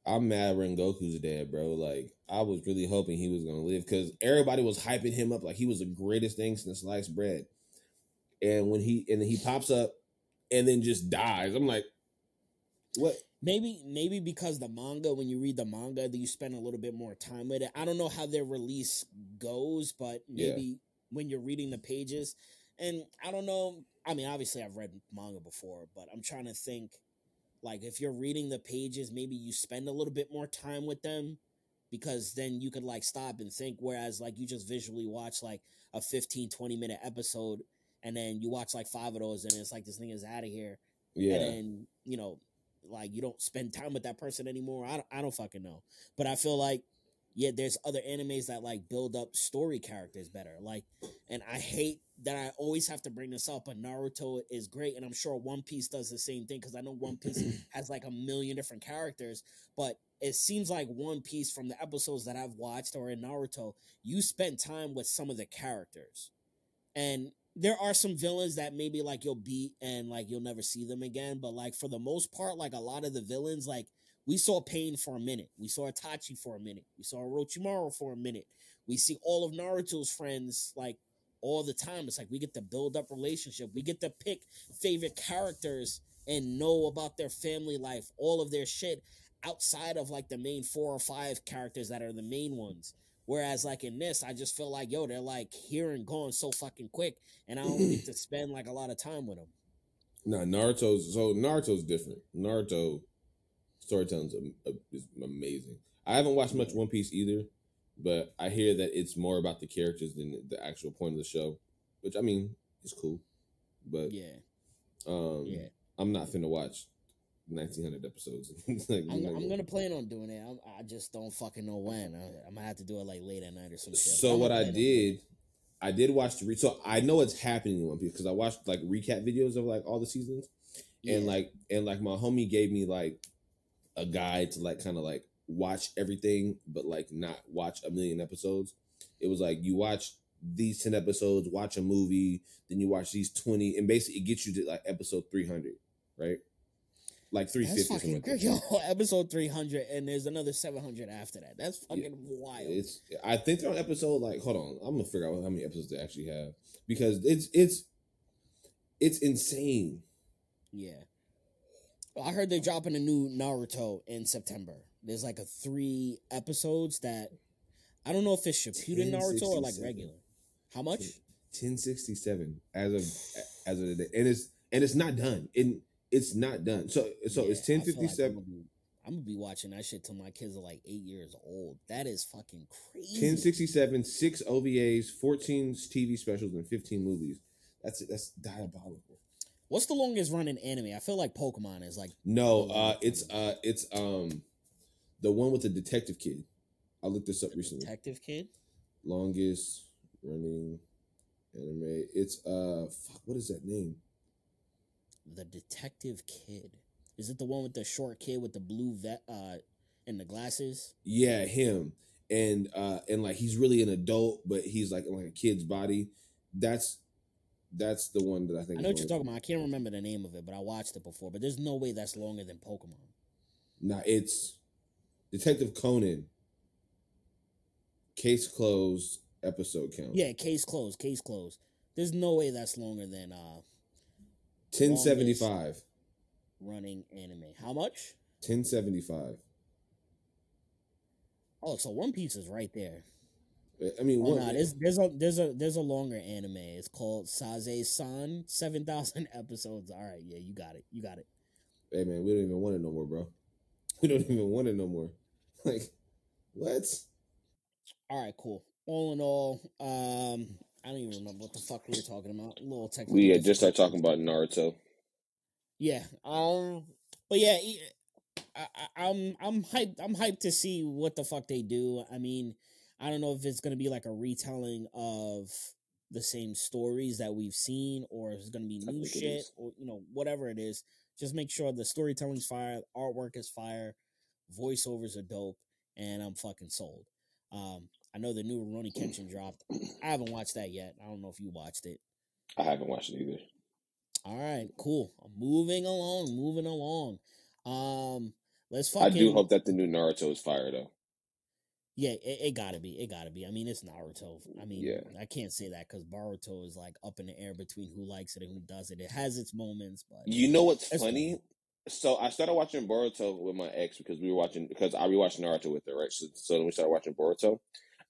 I'm mad Rengoku's dead, bro. Like I was really hoping he was gonna live because everybody was hyping him up like he was the greatest thing since sliced bread. And when he and then he pops up and then just dies, I'm like, what? Maybe maybe because the manga, when you read the manga, that you spend a little bit more time with it. I don't know how their release goes, but Yeah. maybe when you're reading the pages, and I don't know. I mean, obviously I've read manga before, but I'm trying to think. Like if you're reading the pages, maybe you spend a little bit more time with them because then you could like stop and think whereas like you just visually watch like a 15 20 minute episode and then you watch like five of those and it's like this thing is out of here Yeah. and then you know like you don't spend time with that person anymore. I don't, I don't fucking know. But i feel like yeah there's other animes that like build up story characters better. Like and i hate that i always have to bring this up but naruto is great and i'm sure one piece does the same thing because i know one piece has like a million different characters but it seems like one piece from the episodes that i've watched or in naruto you spend time with some of the characters. And there are some villains that maybe like you'll beat and like you'll never see them again but like for the most part like a lot of the villains like we saw pain for a minute we saw itachi for a minute we saw orochimaru for a minute we see all of naruto's friends like all the time. It's like we get to build up relationship we get to pick favorite characters and know about their family life all of their shit outside of like the main four or five characters that are the main ones Whereas like in this, I just feel like yo, they're like here and gone so fucking quick, and I don't get to spend like a lot of time with them. No, Naruto's so Naruto's different. Naruto storytelling's am- uh, is amazing. I haven't watched much One Piece either, but I hear that it's more about the characters than the, the actual point of the show, which I mean is cool. But Yeah, um, yeah. I'm not finna watch 1900 episodes. Like, I'm, I'm gonna plan on doing it. I'm, I just don't fucking know when. I, I'm gonna have to do it like late at night or some shit. So I'm what I plan on doing did, I did watch the re- so I know it's happening in One Piece because I watched like recap videos of like all the seasons. it. and like and like my homie gave me like a guide to like kind of like watch everything but like not watch a million episodes it was like you watch these 10 episodes watch a movie then you watch these 20 and basically it gets you to like episode 300 right like 350 That's something like Yo, episode 300, and there's another 700 after that. That's fucking wild. it's i think they're on episode like hold on i'm gonna figure out how many episodes they actually have because it's it's it's insane Yeah. I heard they're dropping a new Naruto in September. There's like a three episodes that I don't know if it's Shippuden Naruto or like regular. How much? 1067 as of as of the day and it's and it's not done and it's not done so so Yeah, it's feel like 1057 I'm, gonna be, I'm gonna be watching that shit till my kids are like eight years old. That is fucking crazy. 1067 six ovas 14 tv specials and 15 movies that's that's diabolical What's the longest running anime? I feel like Pokemon is like no uh it's uh it's um the one with the detective kid i looked this up recently Detective Kid. longest running anime it's uh fuck what is that name The Detective Kid. Is it the one with the short kid with the blue vet uh and the glasses? Yeah, him. And uh and like he's really an adult, but he's like in like a kid's body. That's that's the one that I think. I know what you're talking about. I can't remember the name of it, but I watched it before. But there's no way that's longer than Pokemon. Nah, it's Detective Conan. Case closed. Episode count. Yeah, case closed. Case closed. There's no way that's longer than uh ten seventy five. running anime. How much? Ten seventy five. Oh, so One Piece is right there. I mean, Oh what? no, there's there's a there's a there's a longer anime. It's called Sazae-san, seven thousand episodes. All right, yeah, you got it, you got it. hey man, we don't even want it no more, bro. We don't even want it no more. Like, what? All right, cool. All in all, um, I don't even remember what the fuck we were talking about. A little technical. We had just started talking about Naruto. Yeah. Um. But yeah, I, am I'm hyped. I'm hyped to see what the fuck they do. I mean, I don't know if it's gonna be like a retelling of the same stories that we've seen, or if it's gonna be new shit, or you know, whatever it is. Just make sure the storytelling's fire, artwork is fire, voiceovers are dope, and I'm fucking sold. Um, I know the new Rurouni Kenshin dropped. I haven't watched that yet. I don't know if you watched it. I haven't watched it either. All right, cool. Moving along, moving along. Um, let's fucking. I do hope that the new Naruto is fire though. Yeah, it, it, gotta be. It gotta be. I mean, it's Naruto. I mean, Yeah. I can't say that because Boruto is like up in the air between who likes it and who doesn't. It has its moments, but You know what's funny? So I started watching Boruto with my ex because we were watching because I rewatched Naruto with her, right? So, so then we started watching Boruto.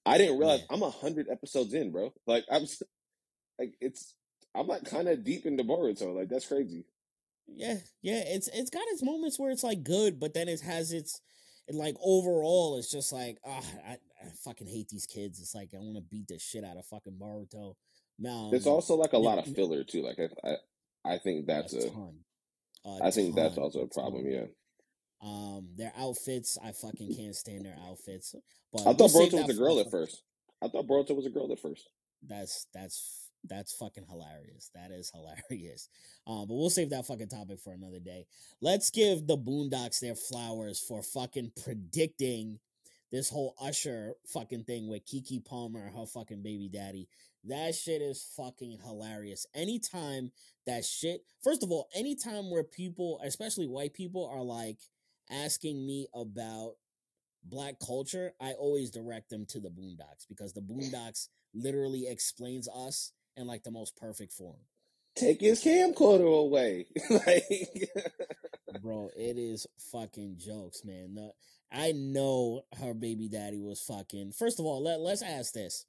I didn't realize Yeah. I'm a hundred episodes in, bro. Like I'm like it's I'm like kind of deep into Boruto. Like that's crazy. yeah, yeah, it's it's got its moments where it's like good, but then it has its it, like overall, it's just like ah, I, I fucking hate these kids. It's like I want to beat the shit out of fucking Boruto. Um, it's also like a lot of filler too. Like I I, I think that's a a ton. I think that's also a ton. problem. Yeah. Um, their outfits, I fucking can't stand their outfits. But I thought Boruto was a girl at first. I thought Boruto was a girl at first. That's that's that's fucking hilarious. That is hilarious. Um, but we'll save that fucking topic for another day. Let's give the Boondocks their flowers for fucking predicting this whole Usher fucking thing with Keke Palmer and her fucking baby daddy. That shit is fucking hilarious. Anytime that shit, first of all, anytime where people, especially white people, are like asking me about black culture, I always direct them to the Boondocks because the Boondocks literally explains us in like the most perfect form. Take his camcorder away. like Bro, it is fucking jokes, man. The, I know her baby daddy was fucking. First of all, let, let's ask this.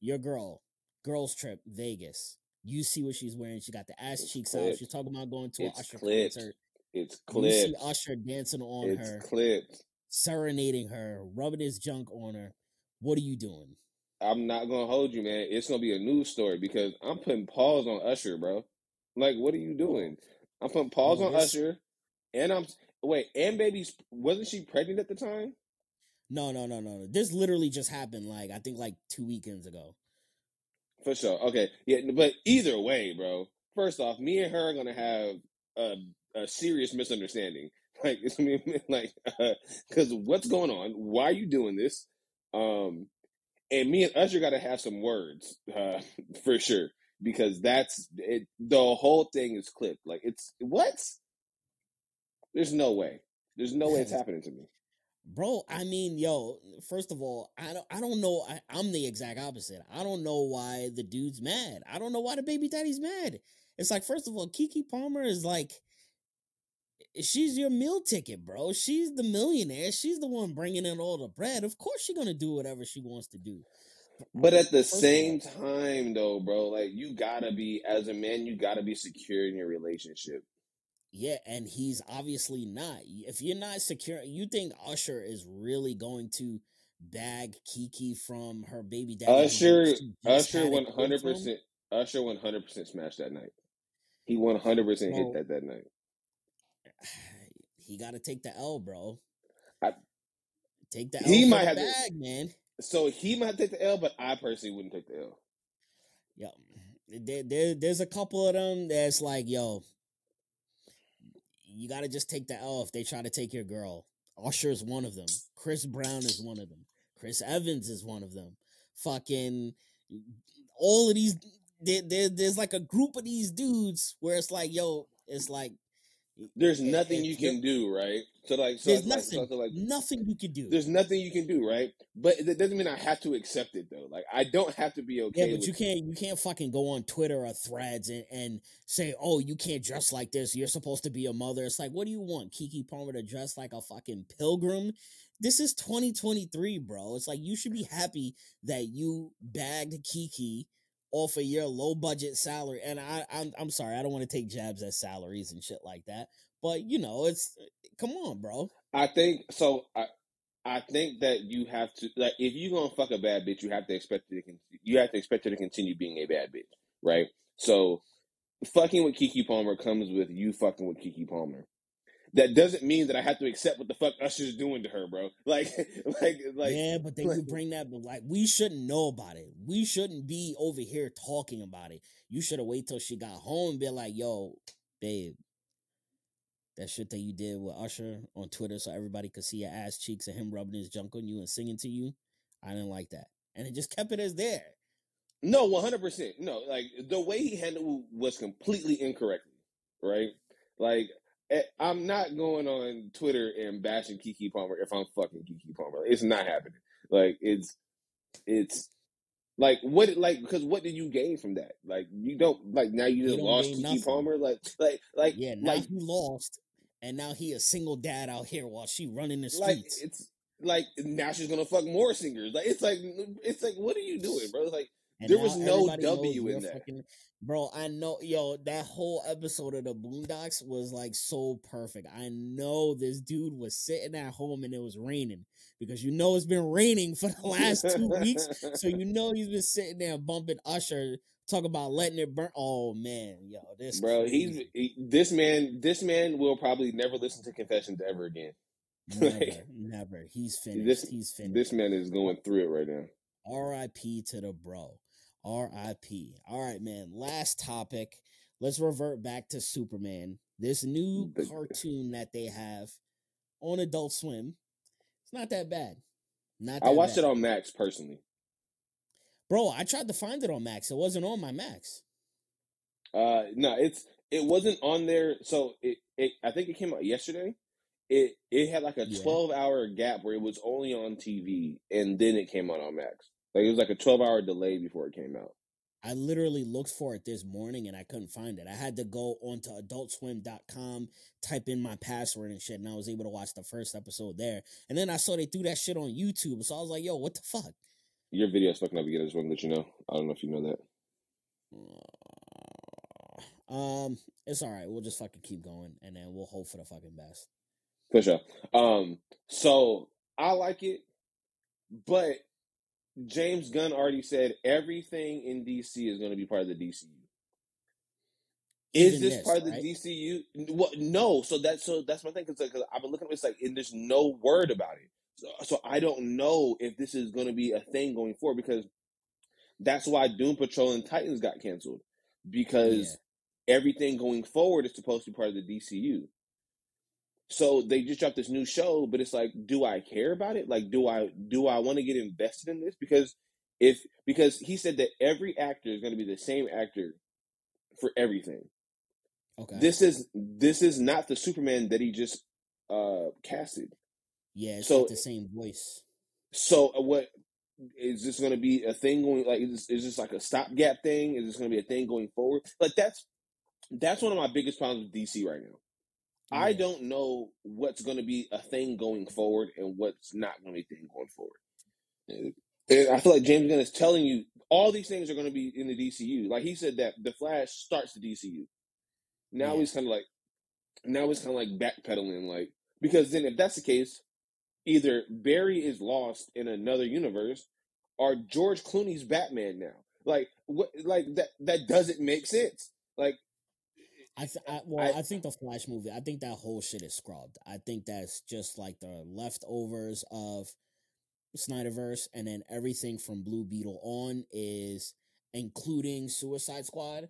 Your girl, girls trip, Vegas. You see what she's wearing. She got the ass It's cheeks out. She's talking about going to an Usher clipped. concert. It's You see. Usher dancing on her. It's her, clipped. serenading her, rubbing his junk on her. What are you doing? I'm not gonna hold you, man. It's gonna be a news story because I'm putting pause on Usher, bro. Like, what are you doing? I'm putting pause on this- Usher, and I'm wait. And baby's wasn't she pregnant at the time? No, no, no, no. no. This literally just happened like I think like two weekends ago. For sure. Okay. Yeah. But either way, bro. First off, me and her are gonna have a, a serious misunderstanding. Like, it's gonna like, because what's going on? Why are you doing this? Um, and me and Usher got to have some words, uh, for sure, because that's it. The whole thing is clipped. Like, it's what? There's no way. There's no way it's happening to me. Bro, I mean, yo, first of all, I don't I don't know. I, I'm the exact opposite. I don't know why the dude's mad. I don't know why the baby daddy's mad. It's like, first of all, Keke Palmer is like she's your meal ticket, bro. She's the millionaire. She's the one bringing in all the bread. Of course she's going to do whatever she wants to do. But at the same time, though, bro, like you gotta be as a man, you gotta be secure in your relationship. Yeah, and he's obviously not. If you're not secure, you think Usher is really going to bag Keke from her baby daddy? Usher, Usher, one hundred percent, Usher, one hundred percent smashed that night. He one hundred percent hit that that night. he got to take the L, bro. I- take the L He might the have to- bag, man. So he might take the L, but I personally wouldn't take the L. Yo, there, there, there's a couple of them that's like, yo, you got to just take the L if they try to take your girl. Usher is one of them. Chris Brown is one of them. Chris Evans is one of them. Fucking all of these. There, there, there's like a group of these dudes where it's like, yo, it's like There's nothing you can do, right? So like, so there's like, nothing, so, so like, nothing you can do. there's nothing you can do, right? But that doesn't mean I have to accept it though. Like I don't have to be okay. Yeah, but you can't you can't fucking go on Twitter or threads and, and say, oh, you can't dress like this. You're supposed to be a mother. It's like, what do you want? Keke Palmer to dress like a fucking pilgrim? This is 2023, bro. It's like you should be happy that you bagged Keke off of your low budget salary. And I I'm, I'm sorry, I don't want to take jabs at salaries and shit like that. But you know, it's come on, bro. I think so. I I think that you have to like if you're gonna fuck a bad bitch, you have to expect her to you have to expect her to continue being a bad bitch, right? So fucking with Keke Palmer comes with you fucking with Keke Palmer. That doesn't mean that I have to accept what the fuck Usher's doing to her, bro. Like, like, like. yeah, but they like- bring that, but like we shouldn't know about it. We shouldn't be over here talking about it. You should have waited till she got home and be like, "Yo, babe, that shit that you did with Usher on Twitter, so everybody could see your ass cheeks and him rubbing his junk on you and singing to you. I didn't like that, and it just kept it as there. No, one hundred percent. No, like the way he handled was completely incorrect, right? Like Eh, I'm not going on Twitter and bashing Keke Palmer if I'm fucking Keke Palmer. It's not happening. Like it's it's like what like because what did you gain from that? Like you don't like now you just lost Keke nothing. Palmer. Like like like yeah, now like you lost, and now he a single dad out here while she running the streets. Like it's like now she's gonna fuck more singers. Like it's like it's like what are you doing, bro? It's like and there was no W in that. Fucking, bro, I know, yo, that whole episode of the Boondocks was like so perfect. I know this dude was sitting at home and it was raining because you know it's been raining for the last two weeks. So you know he's been sitting there bumping Usher, talk about letting it burn. Oh man, yo, this bro, he's he, this man. This man will probably never listen to Confessions ever again. Never, never. He's finished. This, he's finished. This man is going through it right now. R.I.P. to the bro. R.I.P. All right, man. Last topic. Let's revert back to Superman. This new cartoon that they have on Adult Swim. It's not that bad. Not that I watched bad. it on Max personally. Bro, I tried to find it on Max. It wasn't on my Max. Uh no, it's it wasn't on there. So it, it I think it came out yesterday. It it had like a yeah. twelve hour gap where it was only on TV and then it came out on Max. Like it was like a 12 hour delay before it came out. I literally looked for it this morning and I couldn't find it. I had to go onto adultswim.com, type in my password and shit, and I was able to watch the first episode there. And then I saw they threw that shit on YouTube. So I was like, yo, what the fuck? Your video's fucking up again. I just want to let you know. I don't know if you know that. Um, it's all right. We'll just fucking keep going and then we'll hope for the fucking best. For sure. Um, so I like it, but James Gunn already said everything in DC is going to be part of the DCU. Is this, this, part of the? DCU? Well, no. So that's so that's my thing because like, uh, I've been looking at it, it's like and there's no word about it. So, so I don't know if this is going to be a thing going forward because that's why Doom Patrol and Titans got canceled because yeah. everything going forward is supposed to be part of the DCU. So they just dropped this new show, but it's like, do I care about it? Like, do I do I want to get invested in this? Because if because he said that every actor is going to be the same actor for everything. Okay. This is this is not the Superman that he just uh casted. Yeah, it's so, the same voice. So uh, what is this going to be a thing going like is this, is this like a stopgap thing? Is this going to be a thing going forward? Like that's that's one of my biggest problems with DC right now. Yeah. I don't know what's going to be a thing going forward and what's not going to be a thing going forward. And I feel like James Gunn is telling you all these things are going to be in the DCU. Like he said that the Flash starts the DCU. Now yeah. he's kind of like, now he's kind of like backpedaling, like because then if that's the case, either Barry is lost in another universe, or George Clooney's Batman now. Like what? Like that? That doesn't make sense. Like I, th- I well, I, I, think the Flash movie. I think that whole shit is scrubbed. I think that's just like the leftovers of Snyderverse, and then everything from Blue Beetle on is, including Suicide Squad,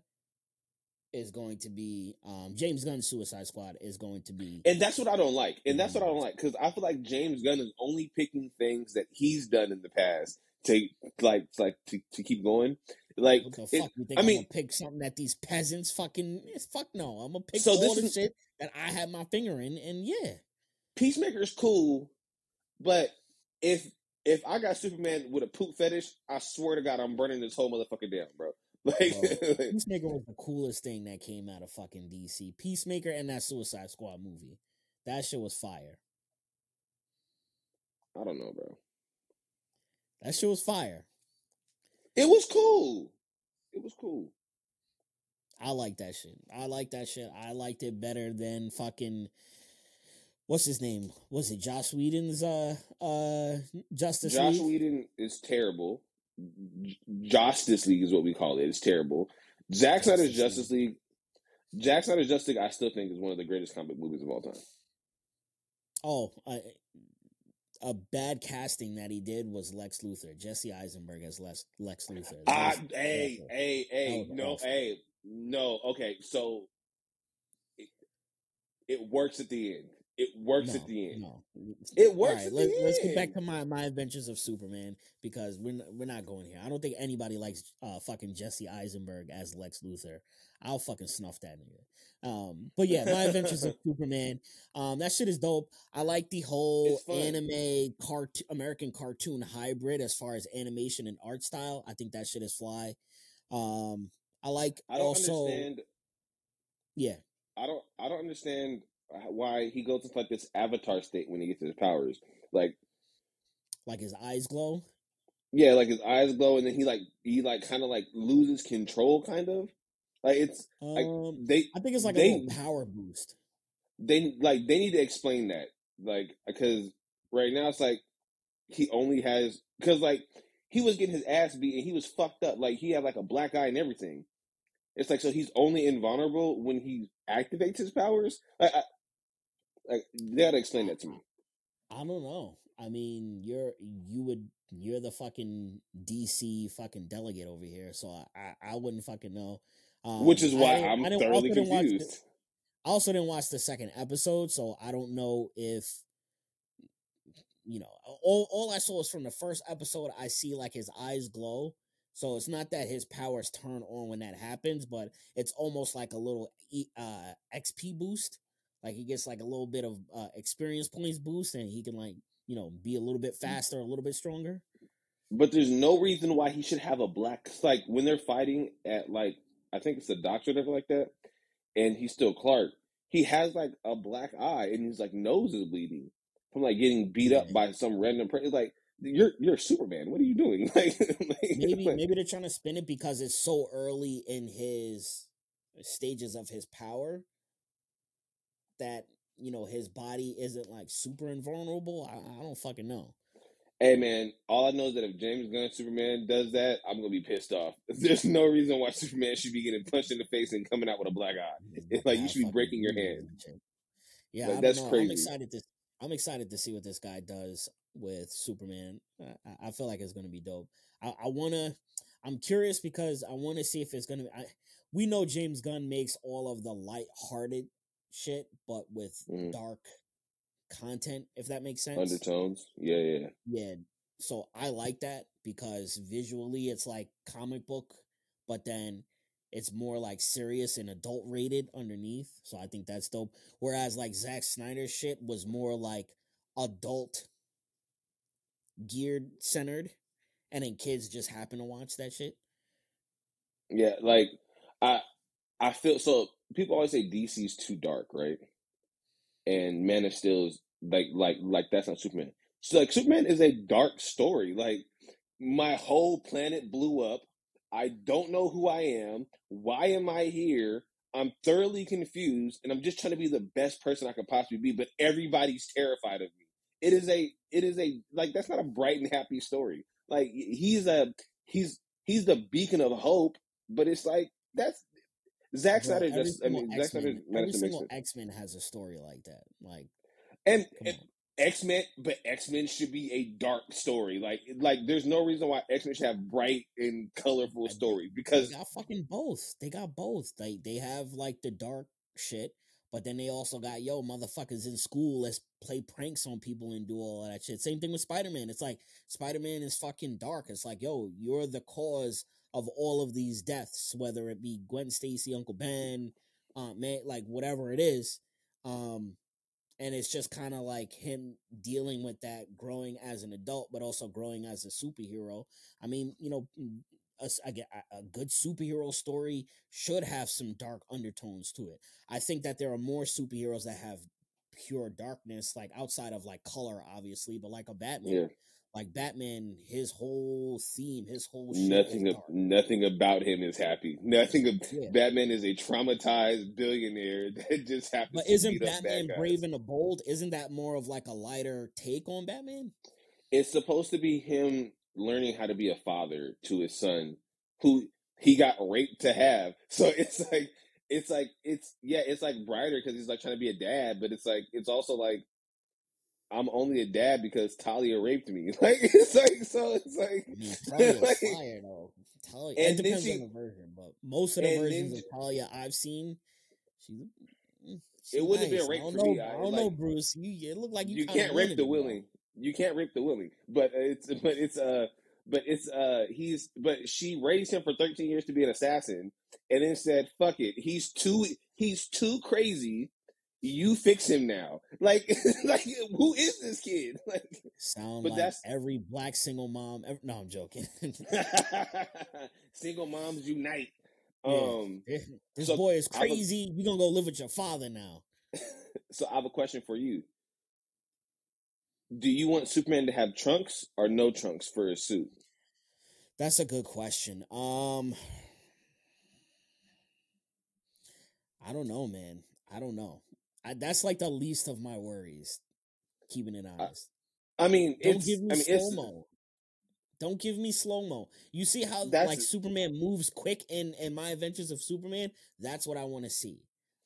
is going to be um, James Gunn's Suicide Squad is going to be, and that's what I don't like, and that's what I don't like because I feel like James Gunn is only picking things that he's done in the past to like like to, to keep going. Like, fuck? you think I mean, gonna pick something that these peasants fucking? Eh, fuck no! I'm gonna pick so all the shit that I have my finger in, and yeah, Peacemaker is cool, but if if I got Superman with a poop fetish, I swear to God, I'm burning this whole motherfucker down, bro. Like, bro, Peacemaker was the coolest thing that came out of fucking DC. Peacemaker and that Suicide Squad movie, that shit was fire. I don't know, bro. That shit was fire. It was cool. It was cool. I like that shit. I like that shit. I liked it better than fucking what's his name? Was it Joss Whedon's uh uh Justice Joss League? Whedon is terrible. Justice League is what we call it. It's terrible. Zack Snyder's Justice League. Zack Snyder's Justice League, I still think is one of the greatest comic movies of all time. Oh, I, a bad casting that he did was Lex Luthor. Jesse Eisenberg as Lex, Lex Luthor. Ah, hey, hey, hey, no, awful. hey, no. Okay, so it, it, works at the end. It works no, at the end. No, It works. At let, let's get back to my my adventures of Superman because we're not, we're not going here. I don't think anybody likes uh fucking Jesse Eisenberg as Lex Luthor. I'll fucking snuff that nigga. Um, but yeah, my adventures of Superman. Um, that shit is dope. I like the whole anime cart American cartoon hybrid as far as animation and art style. I think that shit is fly. Um, I like I don't also understand. yeah. I don't. I don't understand why he goes into like this avatar state when he gets his powers. Like, Like his eyes glow. yeah, like his eyes glow, and then he like he like kind of like loses control, kind of. Like it's like Um, they I think it's like they- a little power boost. they like they need to explain that like because right now it's like he only has because like he was getting his ass beat and he was fucked up like he had like a black eye and everything it's like so he's only invulnerable when he activates his powers like, I, like they gotta explain that to me I don't know. I mean, you're you would you're the fucking DC fucking delegate over here, so I I, I wouldn't fucking know. Um, which is why i'm I thoroughly didn't the- confused I also didn't watch the second episode, so I don't know if you know. All all I saw was from the first episode. I see like his eyes glow, so it's not that his powers turn on when that happens, but it's almost like a little uh XP boost. Like he gets like a little bit of uh, experience points boost, and he can like you know be a little bit mm. faster, a little bit stronger. but there's no reason why he should have a black like when they're fighting at like i think it's the doctor or like that and he's still clark he has like a black eye and his like nose is bleeding from like getting beat up mm-hmm. by some random person like you're you're superman what are you doing? Like, like, maybe like- maybe they're trying to spin it because it's so early in his uh, stages of his power that you know his body isn't like super invulnerable. I, I don't fucking know. hey man all i know is that if james gunn superman does that i'm gonna be pissed off there's no reason why superman should be getting punched in the face and coming out with a black eye It's like you should be breaking your hand. Yeah, Like, that's know. I'm excited to. I'm excited to see what this guy does with Superman. I, I- I feel like it's going to be dope. I, I want to. I'm curious because I want to see if it's going to. We know James Gunn makes all of the light-hearted shit, but with Mhm. dark content. If that makes sense. undertones yeah yeah Yeah. So I like that because visually it's like comic book, but then it's more like serious and adult rated underneath. So I think that's dope. Whereas like Zack Snyder's shit was more like adult geared centered. And then kids just happen to watch that shit. Yeah, like I I feel so people always say DC's too dark, right? And Man of Steel is like like like that's not Superman. So like Superman is a dark story. Like my whole planet blew up. I don't know who I am. Why am I here? I'm thoroughly confused and I'm just trying to be the best person I could possibly be, but everybody's terrified of me. It is a it is a like that's not a bright and happy story. Like he's a he's he's the beacon of hope, but it's like that's Zack Snyder. Just I mean, Zack Snyder. every single. X Men has a story like that. Like, And, and. X Men, but X Men should be a dark story. Like like there's no reason why X Men should have bright and colorful story They got fucking both. They got both. They they have like the dark shit, but then they also got yo motherfuckers in school. Let's play pranks on people and do all that shit. Same thing with Spider Man. It's like Spider Man is fucking dark. It's like yo, you're the cause of all of these deaths, whether it be Gwen Stacy, Uncle Ben, like whatever it is. Um, and it's just kind of like him dealing with that, growing as an adult, but also growing as a superhero. I mean, you know, mm, a- a good superhero story should have some dark undertones to it. I think that there are more superheroes that have pure darkness, like outside of like color, obviously, but like a Batman. yeah, Like Batman, his whole theme, his whole shit nothing ab- nothing about him is happy. Nothing. Of, Yeah. Batman is a traumatized billionaire that just happens But isn't beat up bad Batman. Brave and the Bold? Isn't that more of like a lighter take on Batman? it's supposed to be him learning how to be a father to his son who he got raped to have so it's like it's like it's yeah it's like brighter because he's like trying to be a dad but it's like it's also like i'm only a dad because talia raped me like it's like so it's like I like, fire though. Talia, And it depends she- on the version, but most of the and then versions of Talia I've seen, she's mm, She it wouldn't have been I rape don't for know. me. I I, don't like know, Bruce. You it looked like you, you can't rape the willing. You can't rape the willing. But it's but it's uh but it's uh he's but she raised him for 13 years to be an assassin and then said, fuck it. He's too he's too crazy. You fix him now. Like like who is this kid? Like Sound but like that's every black single mom. No, I'm joking. single moms unite. yeah, Um this so boy is I have a crazy. You gonna go live with your father now? so I have a question for you. Do you want Superman to have trunks or no trunks for his suit? That's a good question. Um, I don't know, man. I don't know. I, that's like the least of my worries. Keeping it honest. I mean, Don't give me I mean slow mo. Don't give me slow mo. You see how like Superman moves quick in in my Adventures of Superman? That's what I want to see.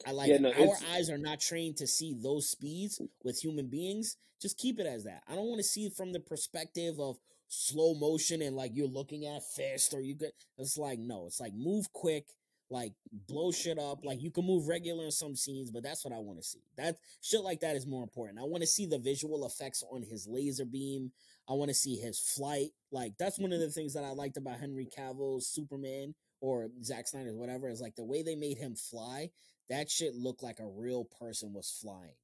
I like yeah, no, our eyes are not trained to see those speeds mm. with human beings. Just keep it as that. I don't want to see it from the perspective of slow motion and like you're looking at fist or you get it's like no, it's like move quick, like blow shit up. Like you can move regular in some scenes, but that's what I want to see. That shit like that is more important. I want to see the visual effects on his laser beam. I want to see his flight. Like that's one of mm-hmm. the things that I liked about Henry Cavill's Superman or Zack Snyder's whatever is like the way they made him fly. That shit looked like a real person was flying.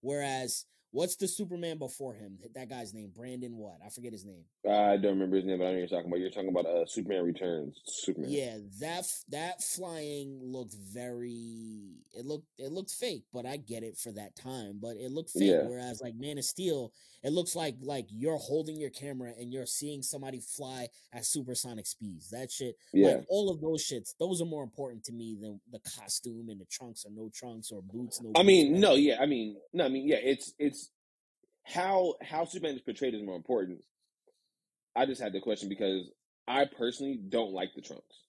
Whereas, what's the Superman before him? That guy's name, Brandon. What? I forget his name. I don't remember his name, but I know what you're talking about. You're talking about uh Superman Returns. Superman. Yeah, that f- that flying looked very. It looked it looked fake, but I get it for that time. But it looked fake. Yeah. Whereas like Man of Steel, it looks like like you're holding your camera and you're seeing somebody fly at supersonic speeds. That shit, Yeah. like all of those shits, those are more important to me than the costume and the trunks or no trunks or boots no I mean, no, yeah, I mean, no, I mean, yeah, it's it's how how Superman is portrayed is more important. I just had the question because I personally don't like the trunks.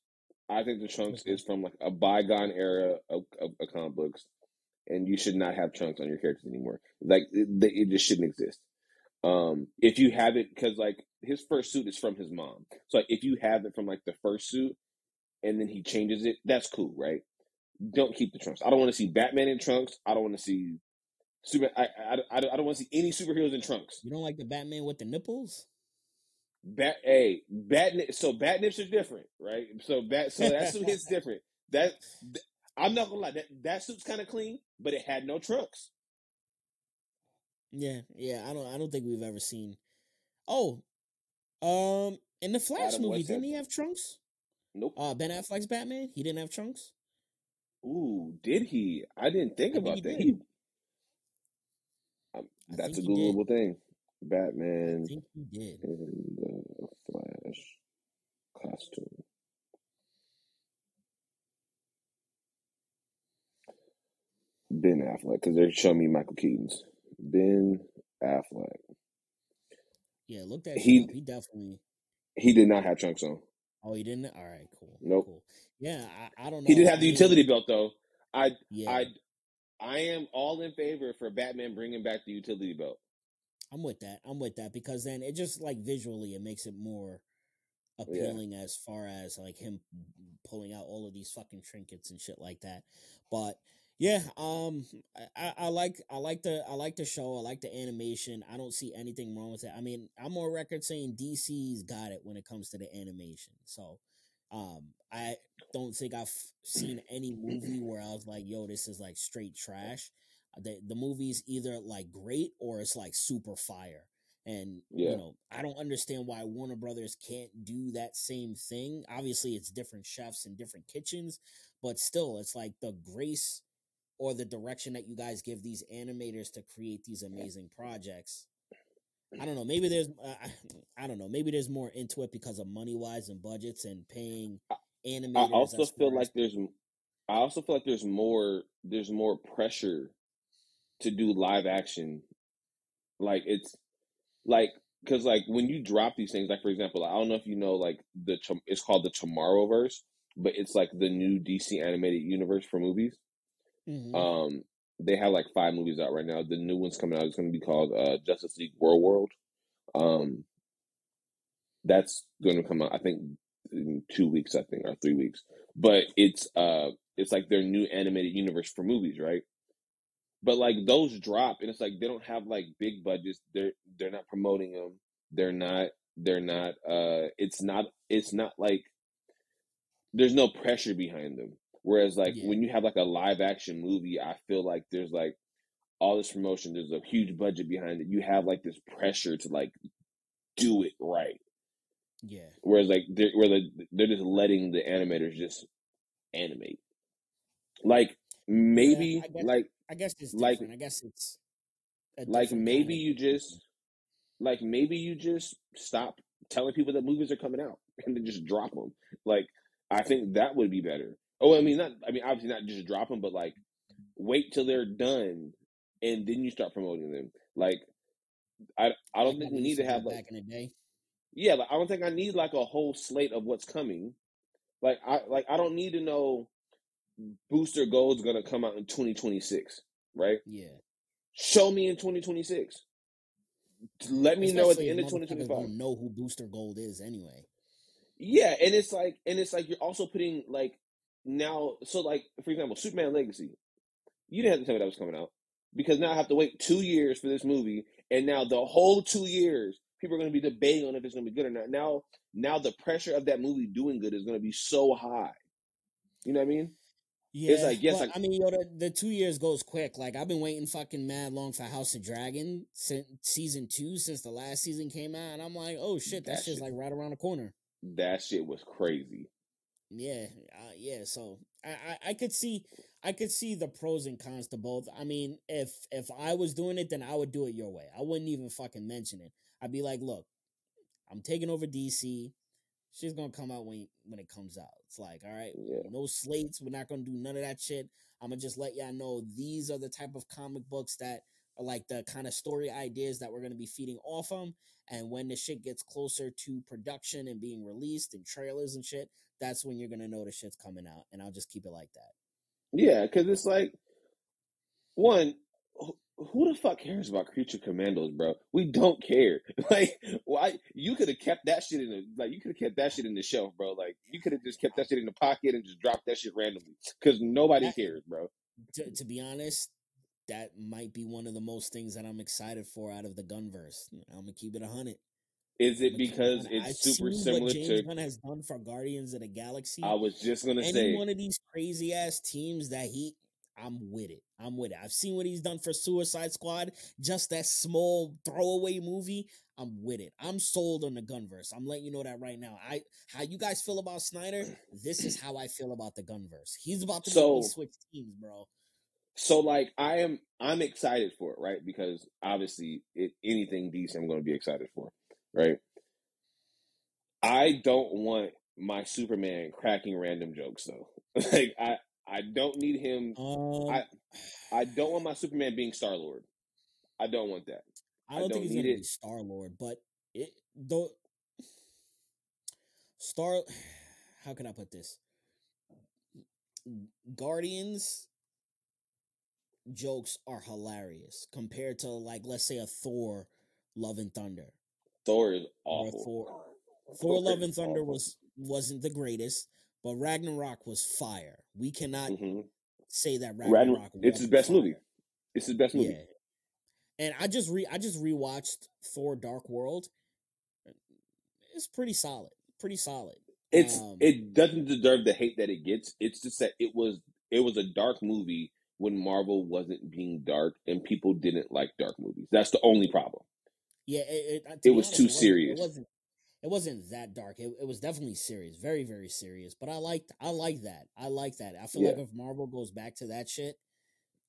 I think the trunks is from like a bygone era of, of, of comic books, and you should not have trunks on your characters anymore. Like it, it just shouldn't exist. Um, if you have it, because like his first suit is from his mom, so like if you have it from like the first suit, and then he changes it, that's cool, right? Don't keep the trunks. I don't want to see Batman in trunks. I don't want to see Super. I I, I, I don't want to see any superheroes in trunks. You don't like the Batman with the nipples? Bat, hey, bat. So bat nips are different, right? So bat. So that suit hits different. That th- I'm not gonna lie. That that suit's kind of clean, but it had no trunks. Yeah, yeah. I don't. I don't think we've ever seen. Oh, um, in the Flash Adam movie, didn't he have trunks? nope. Uh, Ben Affleck's Batman, he didn't have trunks. Ooh, did he? I didn't think I about he that. did. He. Um, I that's a think he did. Googleable thing. I Batman think he did. in the Flash costume. Ben Affleck, because they're showing me Michael Keaton's. Ben Affleck. Yeah, look that shit He up. He definitely. he did not have trunks on. Oh, he didn't. All right, cool, Nope. cool. Yeah, I, I don't He did have I the mean, utility belt though. I yeah, I I am all in favor for Batman bringing back the utility belt. I'm with that. I'm with that because then it just like visually it makes it more Yeah. appealing as far as like him pulling out all of these fucking trinkets and shit like that. But yeah, um, I, I, I like I like the I like the show. I like the animation. I don't see anything wrong with it. I mean, I'm on record saying DC's got it when it comes to the animation. So, um, I don't think I've seen any movie where I was like, "Yo, this is like straight trash." The the movie's either like great or it's like super fire. And Yeah. you know, I don't understand why Warner Brothers can't do that same thing. Obviously, it's different chefs and different kitchens, but still, it's like the grace or the direction that you guys give these animators to create these amazing projects. I don't know. Maybe there's, uh, I don't know. Maybe there's more into it because of money wise and budgets and paying I also feel like there's I also feel like there's more there's more pressure to do live action. Like it's like because like when you drop these things, like for example, I don't know if you know like the it's called the Tomorrowverse, but it's like the new DC animated universe for movies. Mhm. Um, they have like five movies out right now. The new one's coming out. It's going to be called uh, Justice League Warworld. Um, that's going to come out. I think in two weeks. I think or three weeks. But it's uh, it's like their new animated universe for movies, right? but like those drop, and it's like they don't have like big budgets. They're they're not promoting them. They're not. They're not. Uh, it's not. It's not like there's no pressure behind them. Whereas like Yeah. when you have like a live action movie, I feel like there's like all this promotion. There's a huge budget behind it. You have like this pressure to like do it right. Yeah. Whereas like they're where the, they're just letting the animators just animate. Like maybe I guess- like I guess it's Like- different. I guess it's like maybe you just like maybe you just stop telling people that movies are coming out and then just drop them. Like I think that would be better. Oh, I mean not. I mean obviously not just drop them, but like wait till they're done and then you start promoting them. Like I I don't think we need to have like back in the day. yeah, like, I don't think I need like a whole slate of what's coming. Like I like I don't need to know Booster Gold's gonna come out in 2026, right? Yeah. Show me in 2026. Let me know at the end of if motherfuckers 2025. Don't know who Booster Gold is anyway. Yeah, and it's like and it's like you're also putting like now so like for example, Superman Legacy. You didn't have to tell me that was coming out. Because now I have to wait two years for this movie, and now the whole two years, people are gonna be debating on if it's gonna be good or not. Now now the pressure of that movie doing good is gonna be so high. You know what I mean? Yeah, like, yes, but, like- I mean, yo, the, the two years goes quick. Like I've been waiting fucking mad long for House of Dragon since season two, since the last season came out, and I'm like, oh shit, that, That shit's shit- like right around the corner. That shit was crazy. Yeah, uh, yeah. So I, I, I could see, I could see the pros and cons to both. I mean, if if I was doing it, then I would do it your way. I wouldn't even fucking mention it. I'd be like, look, I'm taking over DC. She's gonna come out when when it comes out. It's like, all right, Yeah. no slates. We're not gonna do none of that shit. I'm gonna just let y'all know these are the type of comic books that like the kind of story ideas that we're gonna be feeding off them. And when the shit gets closer to production and being released and trailers and shit, that's when you're gonna know the shit's coming out. And I'll just keep it like that. Yeah, because it's like one, who, who the fuck cares about Creature Commandos, bro? We don't care. Like, why you could have kept that shit in the like you could have kept that shit in the shelf, bro. Like you could have just kept that shit in the pocket and just dropped that shit randomly because nobody cares, bro. To, to be honest, that might be one of the most things that I'm excited for out of the Gunverse. I'm gonna keep it a hundred. Is it because 100. it's I've super seen similar what James to? Gunn has done for Guardians of the Galaxy. I was just gonna say. Any say, one of these crazy ass teams that he, I'm with it. I'm with it. I've seen what he's done for Suicide Squad. Just that small throwaway movie. I'm with it. I'm sold on the Gunverse. I'm letting you know that right now. I how you guys feel about Snyder? This is how I feel about the Gunverse. He's about to So- switch teams, bro. So like I am, I'm excited for it, right? Because obviously, it, anything DC, I'm gonna be excited for, right? I don't want my Superman cracking random jokes though. like I, I don't need him Um, I- I don't want my Superman being Star Lord. I don't want that. I I don't don't think he's gonna it. be Star Lord, but it though Star how can I put this? Guardians jokes are hilarious compared to like let's say a Thor Love and Thunder. Thor is awful. Thor Thor Love and Thunder awful. was wasn't the greatest, but Ragnarok was fire. We cannot Mhm. say that Ragnar- Ragnarok it's his best fire. movie. It's his best movie. Yeah. And I just re I just rewatched Thor Dark World. It's pretty solid. Pretty solid. It's Um, it doesn't deserve the hate that it gets. It's just that it was it was a dark movie when Marvel wasn't being dark and people didn't like dark movies. That's the only problem. Yeah, it, it, uh, to It was honest, too wasn't- serious. It wasn't it wasn't that dark. It, it was definitely serious. Very, very serious. But I liked I like that. I like that. I feel Yeah. like if Marvel goes back to that shit,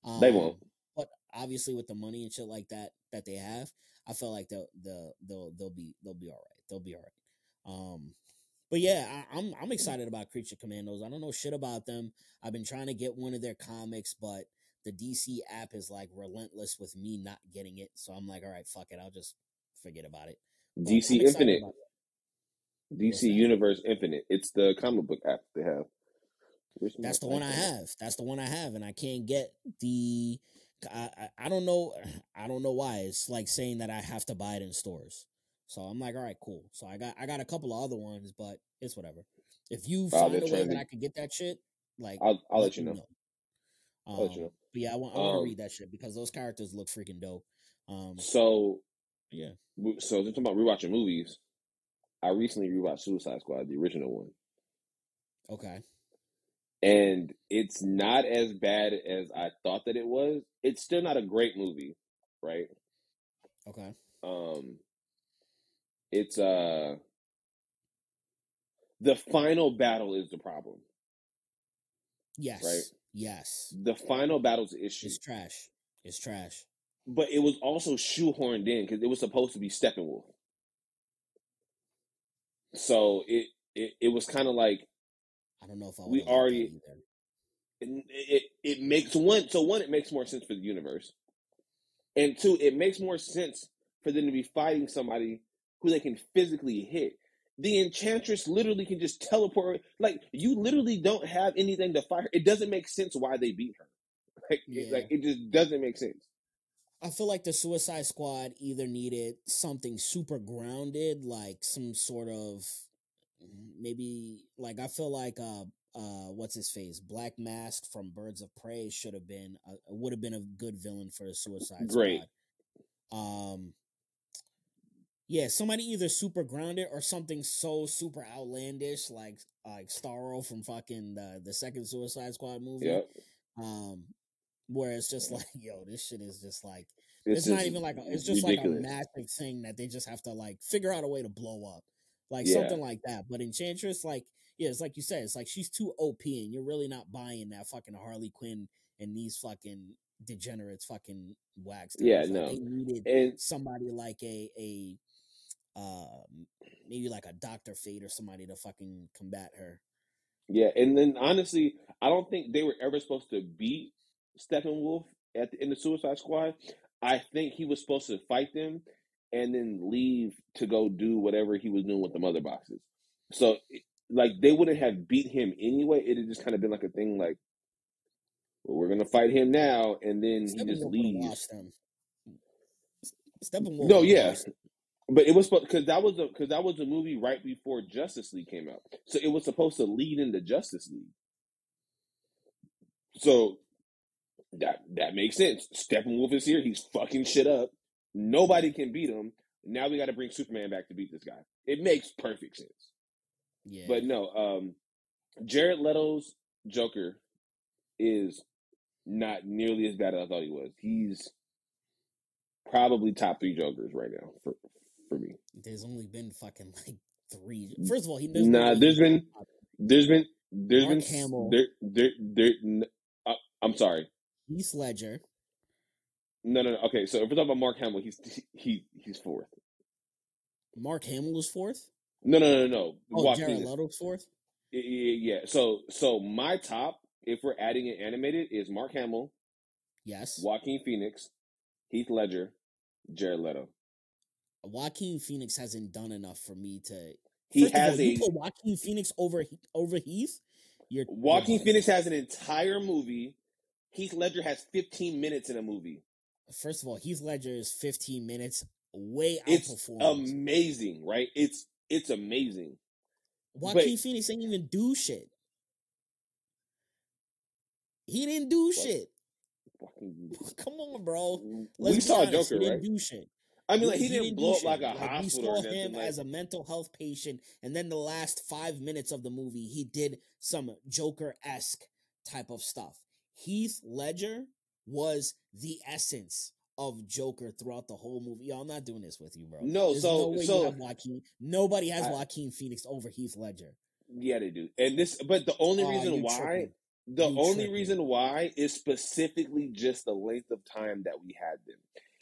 um, They won't. But obviously with the money and shit like that that they have, I feel like they'll they'll they'll they'll be they'll be all right. They'll be all right. Um but yeah, I, I'm I'm excited about Creature Commandos. I don't know shit about them. I've been trying to get one of their comics, but the DC app is like relentless with me not getting it. So I'm like, all right, fuck it. I'll just forget about it. But DC Infinite, DC? Universe Infinite. It's the comic book app they have. Where's That's the one I have. That's the one I have, and I can't get the. I, I I don't know. I don't know why. It's like saying that I have to buy it in stores. So I'm like, all right, cool. So I got I got a couple of other ones, but it's whatever. If you find a way that I could get that shit, like I'll I'll let you know. I'll let you Um, know. but yeah, I want I want to Um, read that shit because those characters look freaking dope. Um, So, yeah. so just talking about rewatching movies. I recently rewatched Suicide Squad, the original one, Okay. and it's not as bad as I thought that it was. It's still not a great movie, right? Okay. Um, it's uh, the final battle is the problem. Yes. Right. Yes. The final battle's the issue, It's trash. It's trash. but it was also shoehorned in because it was supposed to be Steppenwolf. So it it, it was kind of like I don't know if I We would've liked that already- it, it it makes one so one it makes more sense for the universe, and two it makes more sense for them to be fighting somebody who they can physically hit. The enchantress literally can just teleport. Like you literally don't have anything to fight her. It doesn't make sense why they beat her. Like, it, Yeah. like it just doesn't make sense. I feel like the Suicide Squad either needed something super grounded, like some sort of maybe like I feel like uh uh what's his face Black Mask from Birds of Prey should have been uh, would have been a good villain for the Suicide Great. Squad. Um yeah, somebody either super grounded or something so super outlandish like like Starro from fucking the the second Suicide Squad movie. Yep. Um where it's just like, yo, this shit is just like It's, it's, not even like a, it's just like a massive thing that they just have to like figure out a way to blow up, like Yeah. something like that. But Enchantress, like yeah, it's like you said, it's like she's too OP, and you're really not buying that fucking Harley Quinn and these fucking degenerates fucking waxed. Yeah, Like, no. they needed and somebody like a a um maybe like a Doctor Fate or somebody to fucking combat her. yeah, and then honestly, I don't think they were ever supposed to beat Steppenwolf at the, in the Suicide Squad. I think he was supposed to fight them and then leave to go do whatever he was doing with the mother boxes. So, like, they wouldn't have beat him anyway. It had just kind of been like a thing, like, well, we're gonna fight him now, and then he just leaves. them. Steppenwolf. No, yeah, but it was because that was a because that was a movie right before Justice League came out, so it was supposed to lead into Justice League. So that that makes sense. Steppenwolf is here. He's fucking shit up. Nobody can beat him. Now we got to bring Superman back to beat this guy. It makes perfect sense. Yeah. But no, um, Jared Leto's Joker is not nearly as bad as I thought he was. He's probably top three Jokers right now for for me. There's only been fucking like three. First of all, he Nah, really- there's been there's been there's Mark been Hamill. there there there. n- uh, I'm sorry. Heath Ledger. No, no, no. Okay, so if we're talking about Mark Hamill, he's he he's fourth. Mark Hamill was fourth. No, no, no, no. Oh, Joaquin Jared Leto's fourth. Yeah, yeah, yeah. So so my top, if we're adding it animated, is Mark Hamill, Yes. Joaquin Phoenix, Heath Ledger, Jared Leto. Joaquin Phoenix hasn't done enough for me to. He First has all, a you put Joaquin Phoenix over over Heath. You're Joaquin bugging. Phoenix has an entire movie. Heath Ledger has 15 minutes in a movie. First of all, Heath Ledger is 15 minutes way It's outperformed. amazing, right? It's it's amazing. Joaquin but- Phoenix ain't even do shit. He didn't do What? shit. Fucking- Come on, bro. we Let's be saw honest, Joker, he didn't right? do shit. I mean, like he, didn't, do blow up like a Like, we hospital or saw him like- as a mental health patient, and then the last five minutes of the movie, he did some Joker esque type of stuff. Heath Ledger was the essence of Joker throughout the whole movie. Yo, I'm not doing this with you, bro. No, There's so- no so- Joaquin. Nobody has I- Joaquin Phoenix over Heath Ledger. yeah, they do. And this, but the only reason why, tripping. the You only tripping. reason why is specifically just the length of time that we had them.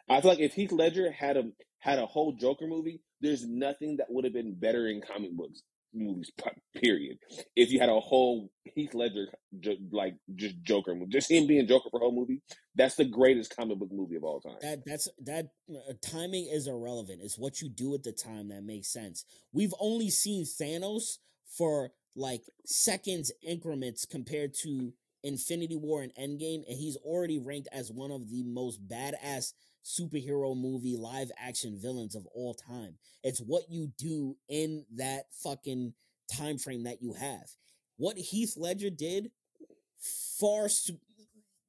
I feel like if Heath Ledger had a had a whole Joker movie, there's nothing that would have been better in comic books movies. Period. If you had a whole Heath Ledger like just Joker movie, just him being Joker for a whole movie, that's the greatest comic book movie of all time. That that's that uh, timing is irrelevant. It's what you do at the time that makes sense. We've only seen Thanos for like seconds increments compared to Infinity War and Endgame, and he's already ranked as one of the most badass superhero movie live action villains of all time. It's what you do in that fucking time frame that you have. What Heath Ledger did far su-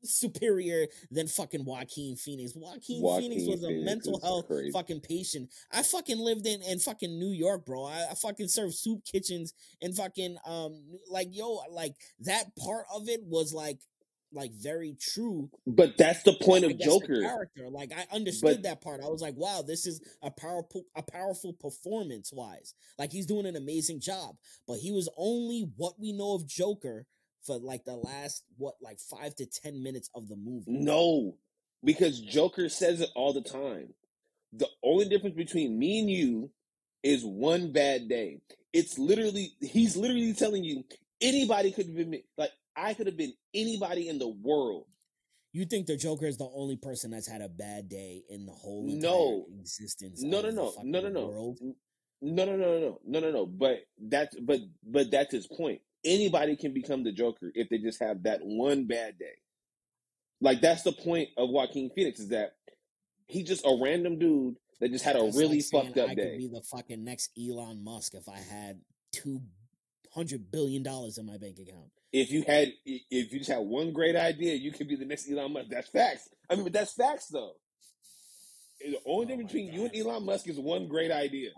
superior than fucking Joaquin Phoenix. Joaquin, Joaquin Phoenix was a Phoenix mental health crazy. fucking patient. I fucking lived in in fucking New York, bro. I, I fucking served soup kitchens and fucking um like yo like that part of it was like like very true But that's the point I of Joker. character. Like I understood But that part. I was like, wow, this is a powerful a powerful performance wise. Like he's doing an amazing job. But he was only what we know of Joker for like the last what like five to ten minutes of the movie. no, because Joker says it all the time. The only difference between me and you is one bad day. It's literally he's literally telling you anybody could have been me. Like I could have been anybody in the world. You think the Joker is the only person that's had a bad day in the whole No, existence no, no, no, no, no, no, world? no, no, no, no, no, no, no, no. But that's but but that's his point. Anybody can become the Joker if they just have that one bad day. Like that's the point of Joaquin Phoenix is that he's just a random dude that just had a That's really like fucked up I day. could be the fucking next Elon Musk if I had two hundred billion dollars in my bank account. if you had if you just had one great idea, you could be the next Elon Musk. That's facts. I mean, but that's facts though. The only Oh difference between you and. Elon Musk is one great idea.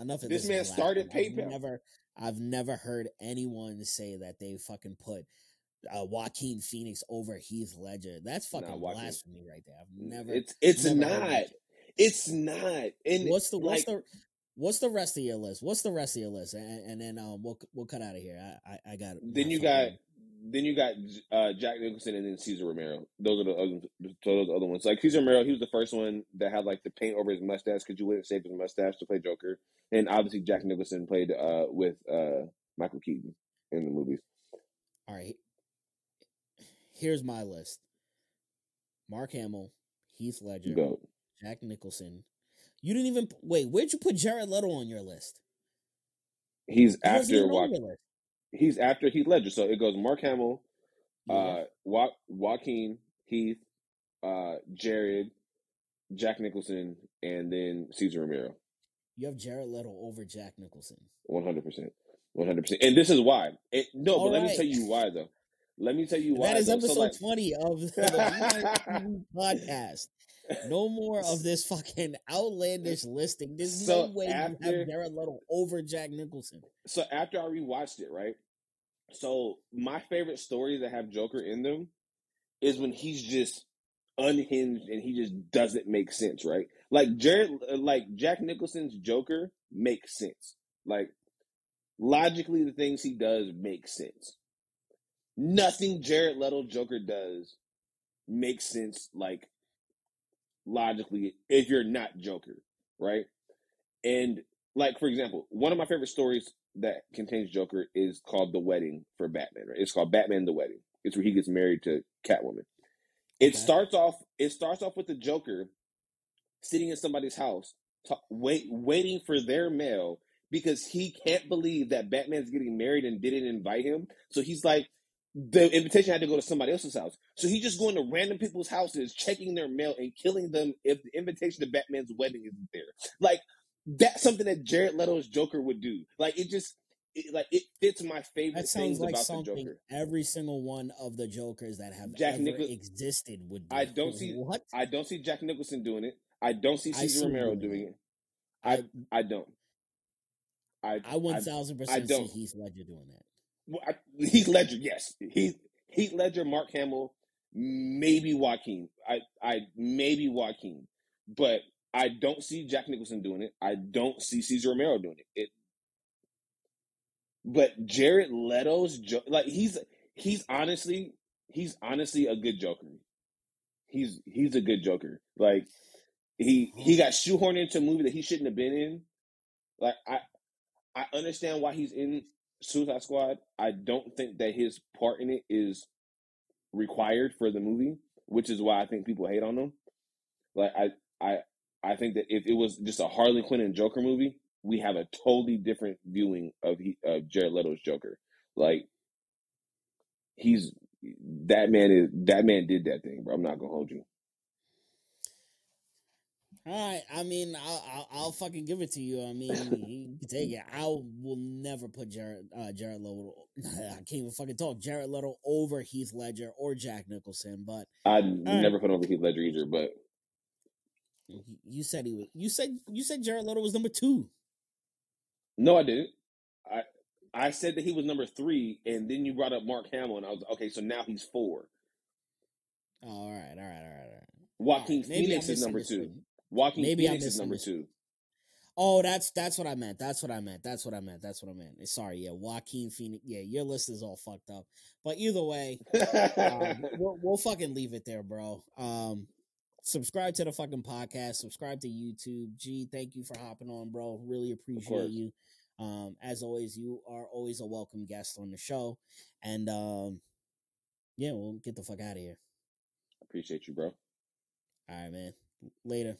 Enough of This this man started I've PayPal. never I've never heard anyone say that they fucking put uh, Joaquin Phoenix over Heath Ledger. That's fucking Joaquin. blasphemy right there. I've never It's it's never not. It's not. And What's the what's like the what's the rest of your list? What's the rest of your list? And, and then um we'll we'll cut out of here. I I, I got then you got then you got uh, Jack Nicholson and then Cesar Romero. Those are the other those are the other ones. Like Cesar Romero, he was the first one that had like the paint over his mustache because you wouldn't save his mustache to play Joker. And obviously Jack Nicholson played uh, with uh, Michael Keaton in the movies. all right. Here's my list. Mark Hamill, Heath Ledger, Go. Jack Nicholson. You didn't even wait. Where'd you put Jared Leto on your list? He's He after on he's after Heath Ledger. So it goes Mark Hamill, Yeah. uh, wa- Joaquin, Heath, uh, Jared, Jack Nicholson, and then Cesar Romero. You have Jared Leto over Jack Nicholson. One hundred percent, one hundred percent. And this is why. It, no, All but let me tell you why though. Let me tell you why. That is though. episode So like, 20 of the podcast. No more of this fucking outlandish listing. There's So no way you after- have Jared Leto over Jack Nicholson. so after I rewatched it, right? So my favorite stories that have Joker in them is when he's just unhinged and he just doesn't make sense, right? Like Jared, uh, like Jack Nicholson's Joker makes sense. Like logically, the things he does make sense. Nothing Jared Leto Joker does makes sense. Like logically, if you're not Joker, right? And like for example, one of my favorite stories that contains Joker is called The Wedding for Batman. Right? It's called Batman the Wedding. It's where he gets married to Catwoman. It Okay. starts off. It starts off with the Joker sitting in somebody's house, ta- wait, waiting for their mail because he can't believe that Batman's getting married and didn't invite him. So he's like, the invitation had to go to somebody else's house. So he's just going to random people's houses, checking their mail and killing them if the invitation to Batman's wedding isn't there. Like that's something that Jared Leto's Joker would do. Like it just, it, like it fits my favorite That sounds things like about the something Joker. every single one of the Jokers that have Jack ever Nichol- existed would do. I don't see- what I don't see Jack Nicholson doing it. I don't see I Cesar Romero doing doing it. it. I I don't. I I one thousand percent see. Heath Ledger doing that. Well, I, Heath Ledger, yes. Heath Heath Ledger, Mark Hamill, maybe Joaquin. I I maybe Joaquin, but I don't see Jack Nicholson doing it. I don't see Cesar Romero doing it. It. But Jared Leto's like he's he's honestly he's honestly a good Joker. He's he's a good Joker. Like he he got shoehorned into a movie that he shouldn't have been in. Like I I understand why he's in Suicide Squad. I don't think that his part in it is required for the movie, which is why I think people hate on him. Like I I I think that if it was just a Harley Quinn and Joker movie, we have a totally different viewing of he, of Jared Leto's Joker. Like he's that man is that man did that thing, bro. I'm not gonna hold you. All right. I mean, I'll, I'll, I'll fucking give it to you. I mean, you can take it. I will never put Jared uh, Jared Leto. I can't even fucking talk. Jared Leto over Heath Ledger or Jack Nicholson. But I right. never put over Heath Ledger either, but you said he was. You said you said Jared Leto was number two. no, I didn't. I I said that he was number three, and then you brought up Mark Hamill, and I was okay. So now he's four. Oh, all right, all right, all right, all right. Joaquin All right, Phoenix is number two. Joaquin Maybe Phoenix is number two. Oh, that's that's what I meant. That's what I meant. That's what I meant. That's what I meant. Sorry, yeah, Joaquin Phoenix. Yeah, your list is all fucked up. But either way, um, we'll, we'll fucking leave it there, bro. Um, subscribe to the fucking podcast. Subscribe to YouTube. G, thank you for hopping on, bro. Really appreciate you. Um, as always, you are always a welcome guest on the show. And um, yeah, we'll get the fuck out of here. Appreciate you, bro. All right, man. Later.